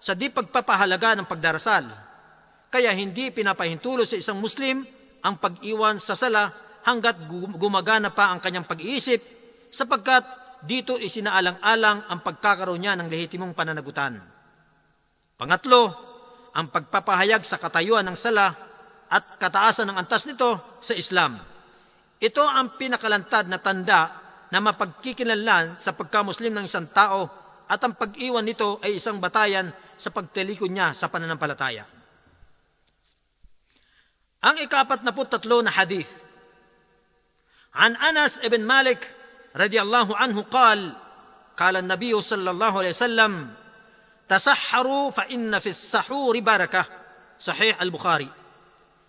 Speaker 1: sa di pagpapahalaga ng pagdarasal. Kaya hindi pinapahintulo sa isang Muslim ang pag-iwan sa sala hanggat gumagana pa ang kanyang pag-iisip sapagkat dito isinaalang-alang ang pagkakaroon niya ng lehitimong pananagutan. Pangatlo, ang pagpapahayag sa katayuan ng sala at kataasan ng antas nito sa Islam. Ito ang pinakalantad na tanda na mapagkikilanlan sa pagkamuslim ng isang tao at ang pag-iwan nito ay isang batayan sa pagtelikod niya sa pananampalataya. Ang ikapat na tatlo na hadith. An Anas ibn Malik radiyallahu anhu qal, قال النبي صلى الله عليه وسلم تسحروا فإن في السحور بركة صحيح البخاري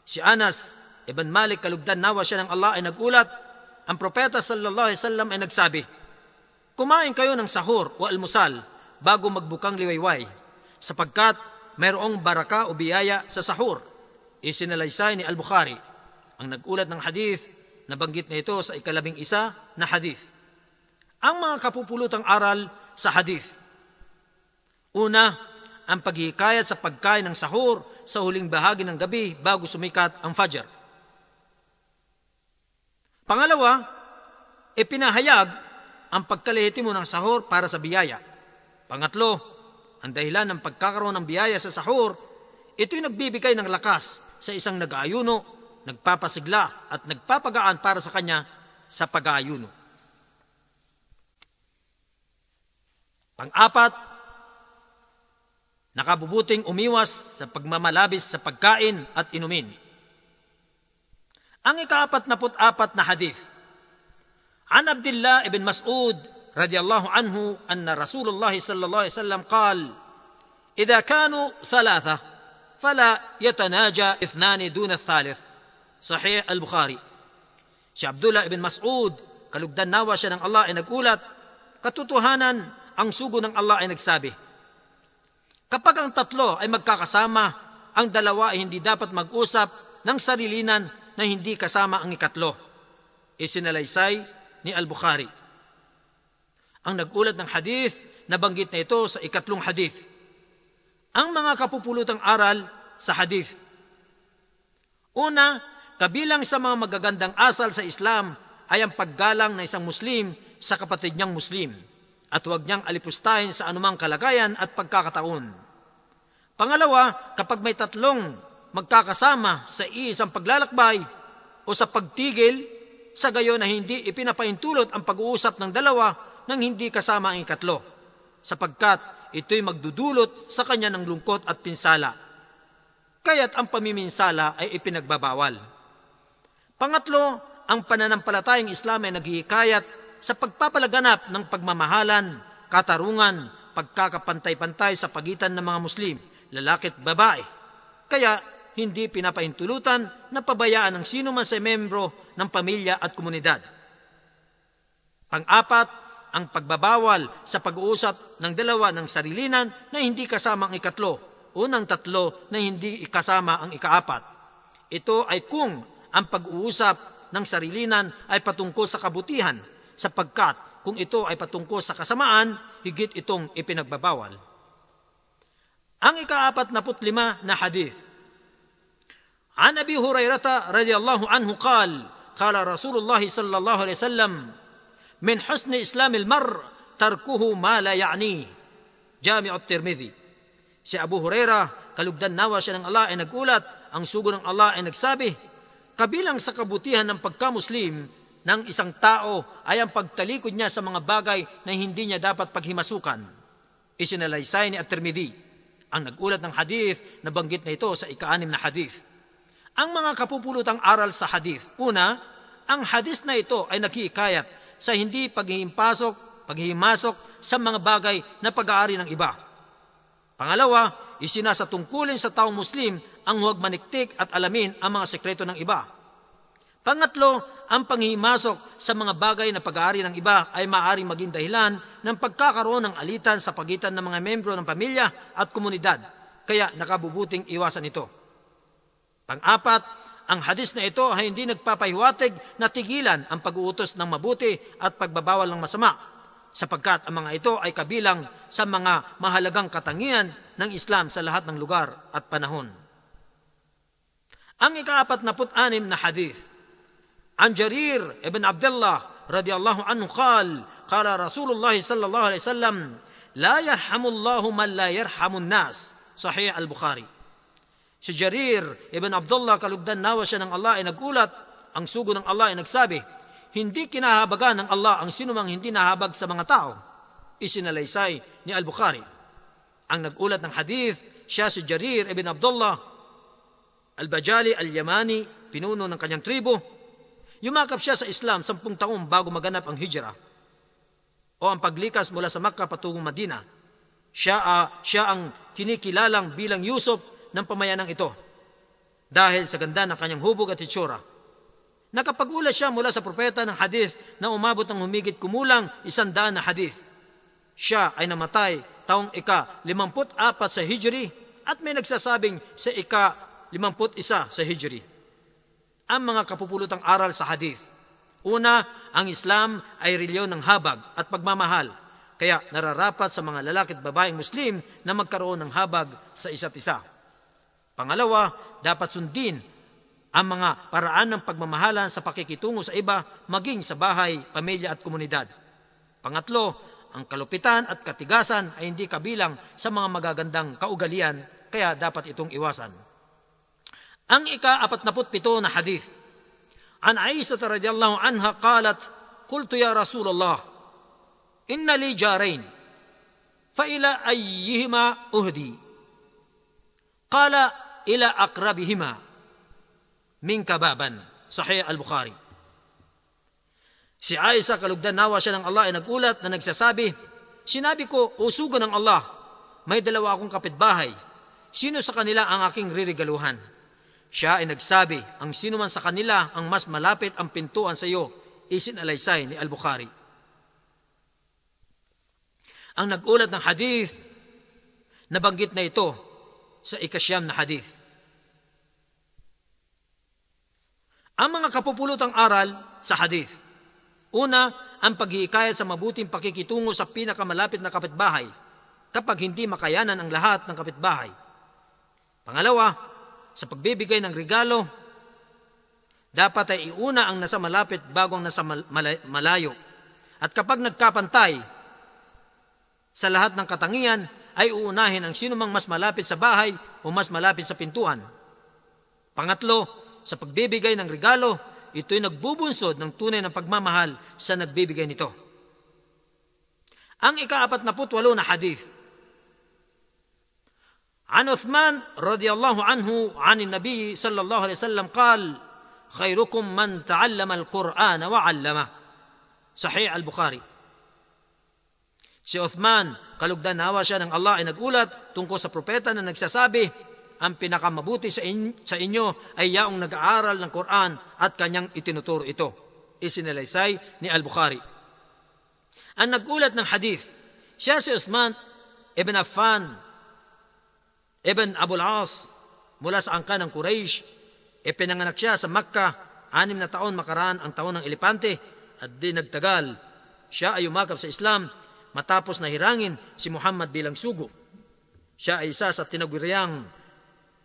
Speaker 1: Si Anas ibn Malik kalugdan nawa siya ng Allah ay nagulat. Ang propeta sallallahu alaihi wasallam ay nagsabi, Kumain kayo ng sahur o almusal bago magbukang liwayway, sapagkat mayroong baraka o biyaya sa sahur. Isinalaysay ni Al-Bukhari. Ang nagulat ng hadith, nabanggit na ito sa ikalabing isa na hadith. Ang mga kapupulutang aral sa hadith. Una, ang paghihikayat sa pagkain ng sahur sa huling bahagi ng gabi bago sumikat ang Fajr. Pangalawa, ipinahayag ang pagkalehitimo ng sahur para sa biyaya. Pangatlo, ang dahilan ng pagkakaroon ng biyaya sa sahur, ito'y nagbibigay ng lakas sa isang nag-aayuno, nagpapasigla at nagpapagaan para sa kanya sa pag-aayuno. Pang-apat, nakabubuting umiwas sa pagmamalabis sa pagkain at inumin. Ang ikaapat na apat na hadith. An Abdullah ibn Mas'ud radiyallahu anhu anna Rasulullah sallallahu alaihi wasallam قال إذا كانوا ثلاثة فلا يتناجى اثنان دون الثالث صحيح البخاري Si Abdullah ibn Mas'ud, kalugdan nawa siya ng Allah ay nagulat, katotohanan ang sugo ng Allah ay nagsabi, Kapag ang tatlo ay magkakasama, ang dalawa ay hindi dapat mag-usap ng sarilinan na hindi kasama ang ikatlo. Isinalaysay ni Al-Bukhari. Ang nagulat ng hadith, nabanggit na ito sa ikatlong hadith. Ang mga kapupulutang aral sa hadith. Una, kabilang sa mga magagandang asal sa Islam ay ang paggalang ng isang Muslim sa kapatid niyang Muslim at huwag niyang alipustahin sa anumang kalagayan at pagkakataon. Pangalawa, kapag may tatlong magkakasama sa isang paglalakbay o sa pagtigil, sa gayon na hindi ipinapaintulot ang pag-uusap ng dalawa nang hindi kasama ang ikatlo, sapagkat ito'y magdudulot sa kanya ng lungkot at pinsala. Kaya't ang pamiminsala ay ipinagbabawal. Pangatlo, ang pananampalatayang Islam ay naghihikayat sa pagpapalaganap ng pagmamahalan, katarungan, pagkakapantay-pantay sa pagitan ng mga Muslim, lalaki at babae. Kaya hindi pinapahintulutan na pabayaan ng sino man sa membro ng pamilya at komunidad. Pang-apat, ang pagbabawal sa pag-uusap ng dalawa ng sarilinan na hindi kasama ang ikatlo, unang tatlo na hindi kasama ang ikaapat. Ito ay kung ang pag-uusap ng sarilinan ay patungkol sa kabutihan, sapagkat kung ito ay patungkol sa kasamaan, higit itong ipinagbabawal. Ang ikaapat na putlima na hadith. An Abi Hurairata radiyallahu anhu kal, kala Rasulullah sallallahu alaihi wasallam, من حسن اسلام المرء تركه ما لا يعنيه جامع الترمذي si Abu Huraira kalugdan nawa siya ng Allah ay nagulat ang sugo ng Allah ay nagsabi kabilang sa kabutihan ng pagkamuslim ng isang tao ay ang pagtalikod niya sa mga bagay na hindi niya dapat paghimasukan. Isinalaysay ni At-Tirmidhi. Ang nagulat ng hadith, nabanggit na ito sa ika-anim na hadith. Ang mga kapupulutang aral sa hadith. Una, ang hadith na ito ay nakiikayat sa hindi paghihimpasok, paghihimasok sa mga bagay na pag-aari ng iba. Pangalawa, isinasatungkulin sa taong Muslim ang huwag maniktik at alamin ang mga sekreto ng iba. Pangatlo, ang panghihimasok sa mga bagay na pag-aari ng iba ay maaaring maging dahilan ng pagkakaroon ng alitan sa pagitan ng mga membro ng pamilya at komunidad, kaya nakabubuting iwasan ito. Pang-apat, ang hadis na ito ay hindi nagpapahiwatig na tigilan ang pag-uutos ng mabuti at pagbabawal ng masama, sapagkat ang mga ito ay kabilang sa mga mahalagang katangian ng Islam sa lahat ng lugar at panahon. Ang ikaapat na put-anim na hadith, An Jarir ibn Abdullah radiyallahu anhu kal, kala Rasulullah sallallahu alaihi wasallam, La yarhamullahu man la yarhamun nas. Sahih al-Bukhari. Si Jarir ibn Abdullah kalugdan nawa siya ng Allah ay nagulat, ang sugo ng Allah ay nagsabi, hindi kinahabagan ng Allah ang sinumang hindi nahabag sa mga tao. Isinalaysay ni Al-Bukhari. Ang nagulat ng hadith, siya si Jarir ibn Abdullah, Al-Bajali Al-Yamani, pinuno ng kanyang tribo, Yumakap siya sa Islam sampung taon bago maganap ang hijra o ang paglikas mula sa Makkah patungong Madina. Siya, uh, siya ang kinikilalang bilang Yusuf ng pamayanang ito dahil sa ganda ng kanyang hubog at itsura. Nakapagulat siya mula sa propeta ng hadith na umabot ng humigit kumulang isandaan na hadith. Siya ay namatay taong ika 54 sa Hijri at may nagsasabing sa ika 51 sa Hijri ang mga kapupulutang aral sa hadith. Una, ang Islam ay reliyon ng habag at pagmamahal, kaya nararapat sa mga lalaki at babaeng Muslim na magkaroon ng habag sa isa't isa. Pangalawa, dapat sundin ang mga paraan ng pagmamahalan sa pakikitungo sa iba maging sa bahay, pamilya at komunidad. Pangatlo, ang kalupitan at katigasan ay hindi kabilang sa mga magagandang kaugalian kaya dapat itong iwasan. Ang ika-apat pito na hadith. An Aisha radiyallahu anha qalat, Qultu ya Rasulullah, inna li jarain, fa ila ayyihima uhdi. Qala ila akrabihima min kababan. Sahih al-Bukhari. Si Aisha kalugdan nawa siya ng Allah ay nagulat na nagsasabi, Sinabi ko, usugo ng Allah, may dalawa akong kapitbahay. Sino sa kanila ang aking ririgaluhan? Siya ay nagsabi, ang sino man sa kanila ang mas malapit ang pintuan sa iyo, isinalaysay ni Al-Bukhari. Ang nagulat ng hadith, nabanggit na ito sa ikasyam na hadith. Ang mga kapupulutang aral sa hadith. Una, ang pag-iikayat sa mabuting pakikitungo sa pinakamalapit na kapitbahay kapag hindi makayanan ang lahat ng kapitbahay. Pangalawa, sa pagbibigay ng regalo, dapat ay iuna ang nasa malapit bago ang nasa malayo. At kapag nagkapantay sa lahat ng katangian, ay uunahin ang sino mang mas malapit sa bahay o mas malapit sa pintuan. Pangatlo, sa pagbibigay ng regalo, ito'y nagbubunsod ng tunay ng pagmamahal sa nagbibigay nito. Ang ikaapat na putwalo na hadith, عن عثمان رضي الله عنه عن النبي صلى الله عليه وسلم قال خيركم من تعلم القرآن وعلمه صحيح البخاري Si Uthman, kalugdan nawa siya ng Allah ay nagulat tungkol sa propeta na nagsasabi, ang pinakamabuti sa, in- sa inyo ay yaong nag-aaral ng Quran at kanyang itinuturo ito. Isinalaysay ni Al-Bukhari. Ang nagulat ng hadith, siya si Uthman ibn Affan Ibn Abul As mula sa angka ng Quraysh. Ipinanganak siya sa Makkah, anim na taon makaraan ang taon ng elepante at di nagtagal. Siya ay umakap sa Islam matapos na hirangin si Muhammad bilang sugo. Siya ay isa sa tinaguriang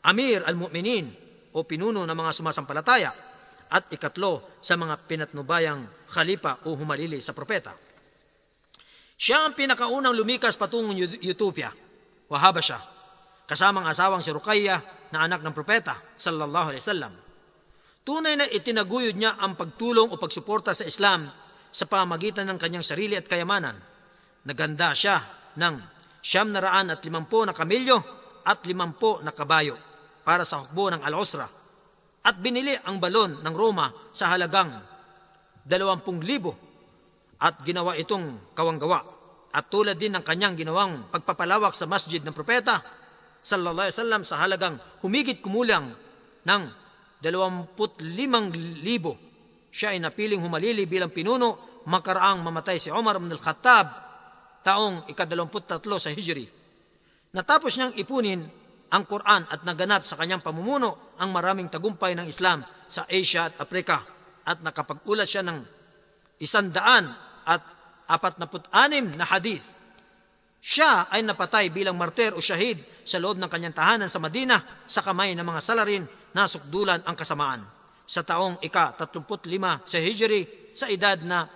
Speaker 1: Amir al-Mu'minin o pinuno ng mga sumasampalataya at ikatlo sa mga pinatnubayang khalipa o humalili sa propeta. Siya ang pinakaunang lumikas patungong Ethiopia, Wahaba siya kasamang asawang si Ruqayya na anak ng propeta sallallahu alaihi wasallam. Tunay na itinaguyod niya ang pagtulong o pagsuporta sa Islam sa pamagitan ng kanyang sarili at kayamanan. Naganda siya ng siyam na raan at limampo na kamilyo at limampo na kabayo para sa hukbo ng Al-Usra. at binili ang balon ng Roma sa halagang 20,000 at ginawa itong kawanggawa. At tulad din ng kanyang ginawang pagpapalawak sa masjid ng propeta, sallallahu alaihi wasallam sa halagang humigit kumulang ng 25,000. Siya ay napiling humalili bilang pinuno makaraang mamatay si Umar ibn al-Khattab taong ikadalamput-tatlo sa Hijri. Natapos niyang ipunin ang Quran at naganap sa kanyang pamumuno ang maraming tagumpay ng Islam sa Asia at Afrika at nakapag-ulat siya ng isandaan at apat anim na hadith. Siya ay napatay bilang martir o shahid sa loob ng kanyang tahanan sa Madina sa kamay ng mga salarin na sukdulan ang kasamaan. Sa taong ika-35 sa Hijri sa edad na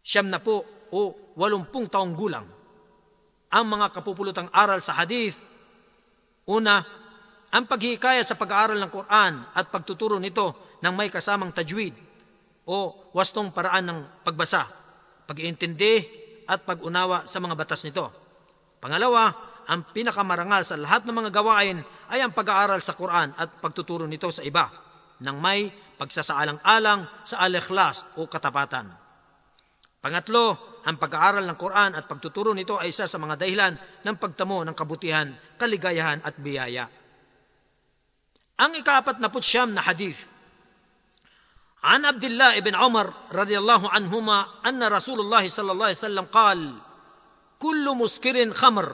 Speaker 1: siyam na po o walumpung taong gulang. Ang mga kapupulutang aral sa hadith, una, ang paghihikaya sa pag-aaral ng Quran at pagtuturo nito ng may kasamang tajwid o wastong paraan ng pagbasa, pag-iintindi at pag-unawa sa mga batas nito. Pangalawa, ang pinakamarangal sa lahat ng mga gawain ay ang pag-aaral sa Quran at pagtuturo nito sa iba nang may pagsasaalang-alang sa al-ikhlas o katapatan. Pangatlo, ang pag-aaral ng Quran at pagtuturo nito ay isa sa mga dahilan ng pagtamo ng kabutihan, kaligayahan at biyaya. Ang ikaapat na putsyam na hadith. عن عبد الله بن عمر رضي الله عنهما أن رسول الله صلى الله عليه وسلم قال كل مسكر خمر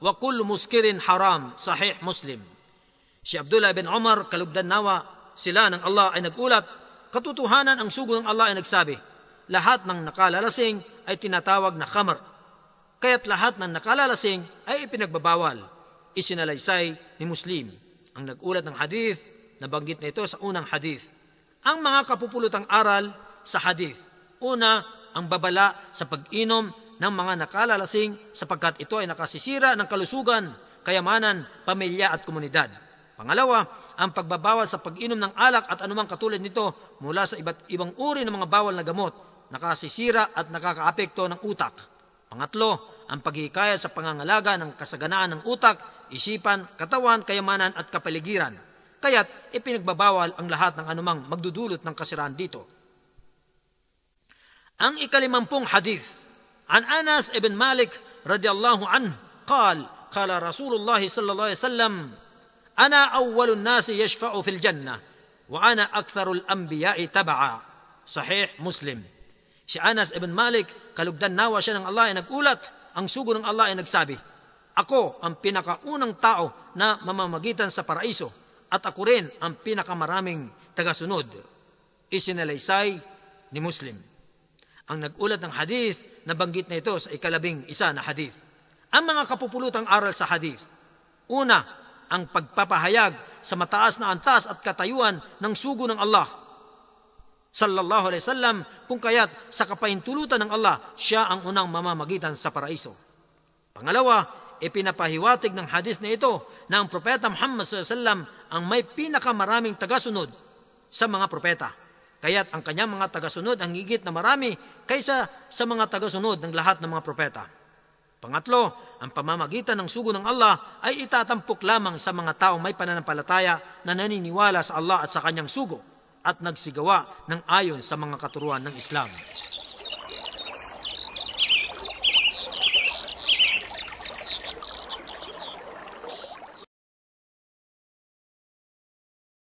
Speaker 1: وكل مسكر حرام صحيح مسلم Si Abdullah bin Umar, kalugdan nawa sila ng Allah ay nagulat, katotohanan ang sugo ng Allah ay nagsabi, lahat ng nakalalasing ay tinatawag na khamar. Kaya't lahat ng nakalalasing ay ipinagbabawal. Isinalaysay ni Muslim. Ang nagulat ng hadith, nabanggit na ito sa unang hadith. Ang mga kapupulutang aral sa hadith. Una, ang babala sa pag-inom ng mga nakalalasing sapagkat ito ay nakasisira ng kalusugan, kayamanan, pamilya at komunidad. Pangalawa, ang pagbabawal sa pag-inom ng alak at anumang katulad nito mula sa iba't ibang uri ng mga bawal na gamot, nakasisira at nakakaapekto ng utak. Pangatlo, ang paghihikayat sa pangangalaga ng kasaganaan ng utak, isipan, katawan, kayamanan at kapaligiran. Kaya't ipinagbabawal ang lahat ng anumang magdudulot ng kasiraan dito. Ang ikalimampung hadith, an Anas ibn Malik radiyallahu anhu, قال قال رسول الله صلى الله عليه وسلم أنا أول الناس يشفع في الجنة وأنا أكثر الأنبياء تبعا صحيح مسلم Si Anas ibn Malik, kalugdan nawa siya ng Allah ay nagulat, ang sugo ng Allah ay nagsabi, Ako ang pinakaunang tao na mamamagitan sa paraiso at ako rin ang pinakamaraming tagasunod. Isinalaysay ni Muslim. Ang nagulat ng hadith, nabanggit na ito sa ikalabing isa na hadith. Ang mga kapupulutang aral sa hadith. Una, ang pagpapahayag sa mataas na antas at katayuan ng sugo ng Allah. Sallallahu alaihi wasallam kung kaya't sa kapahintulutan ng Allah, siya ang unang mamamagitan sa paraiso. Pangalawa, ipinapahiwatig ng hadis na ito na ang propeta Muhammad sallallahu ang may pinakamaraming tagasunod sa mga propeta. Kaya't ang kanyang mga tagasunod ang higit na marami kaysa sa mga tagasunod ng lahat ng mga propeta. Pangatlo, ang pamamagitan ng sugo ng Allah ay itatampok lamang sa mga taong may pananampalataya na naniniwala sa Allah at sa kanyang sugo at nagsigawa ng ayon sa mga katuruan ng Islam.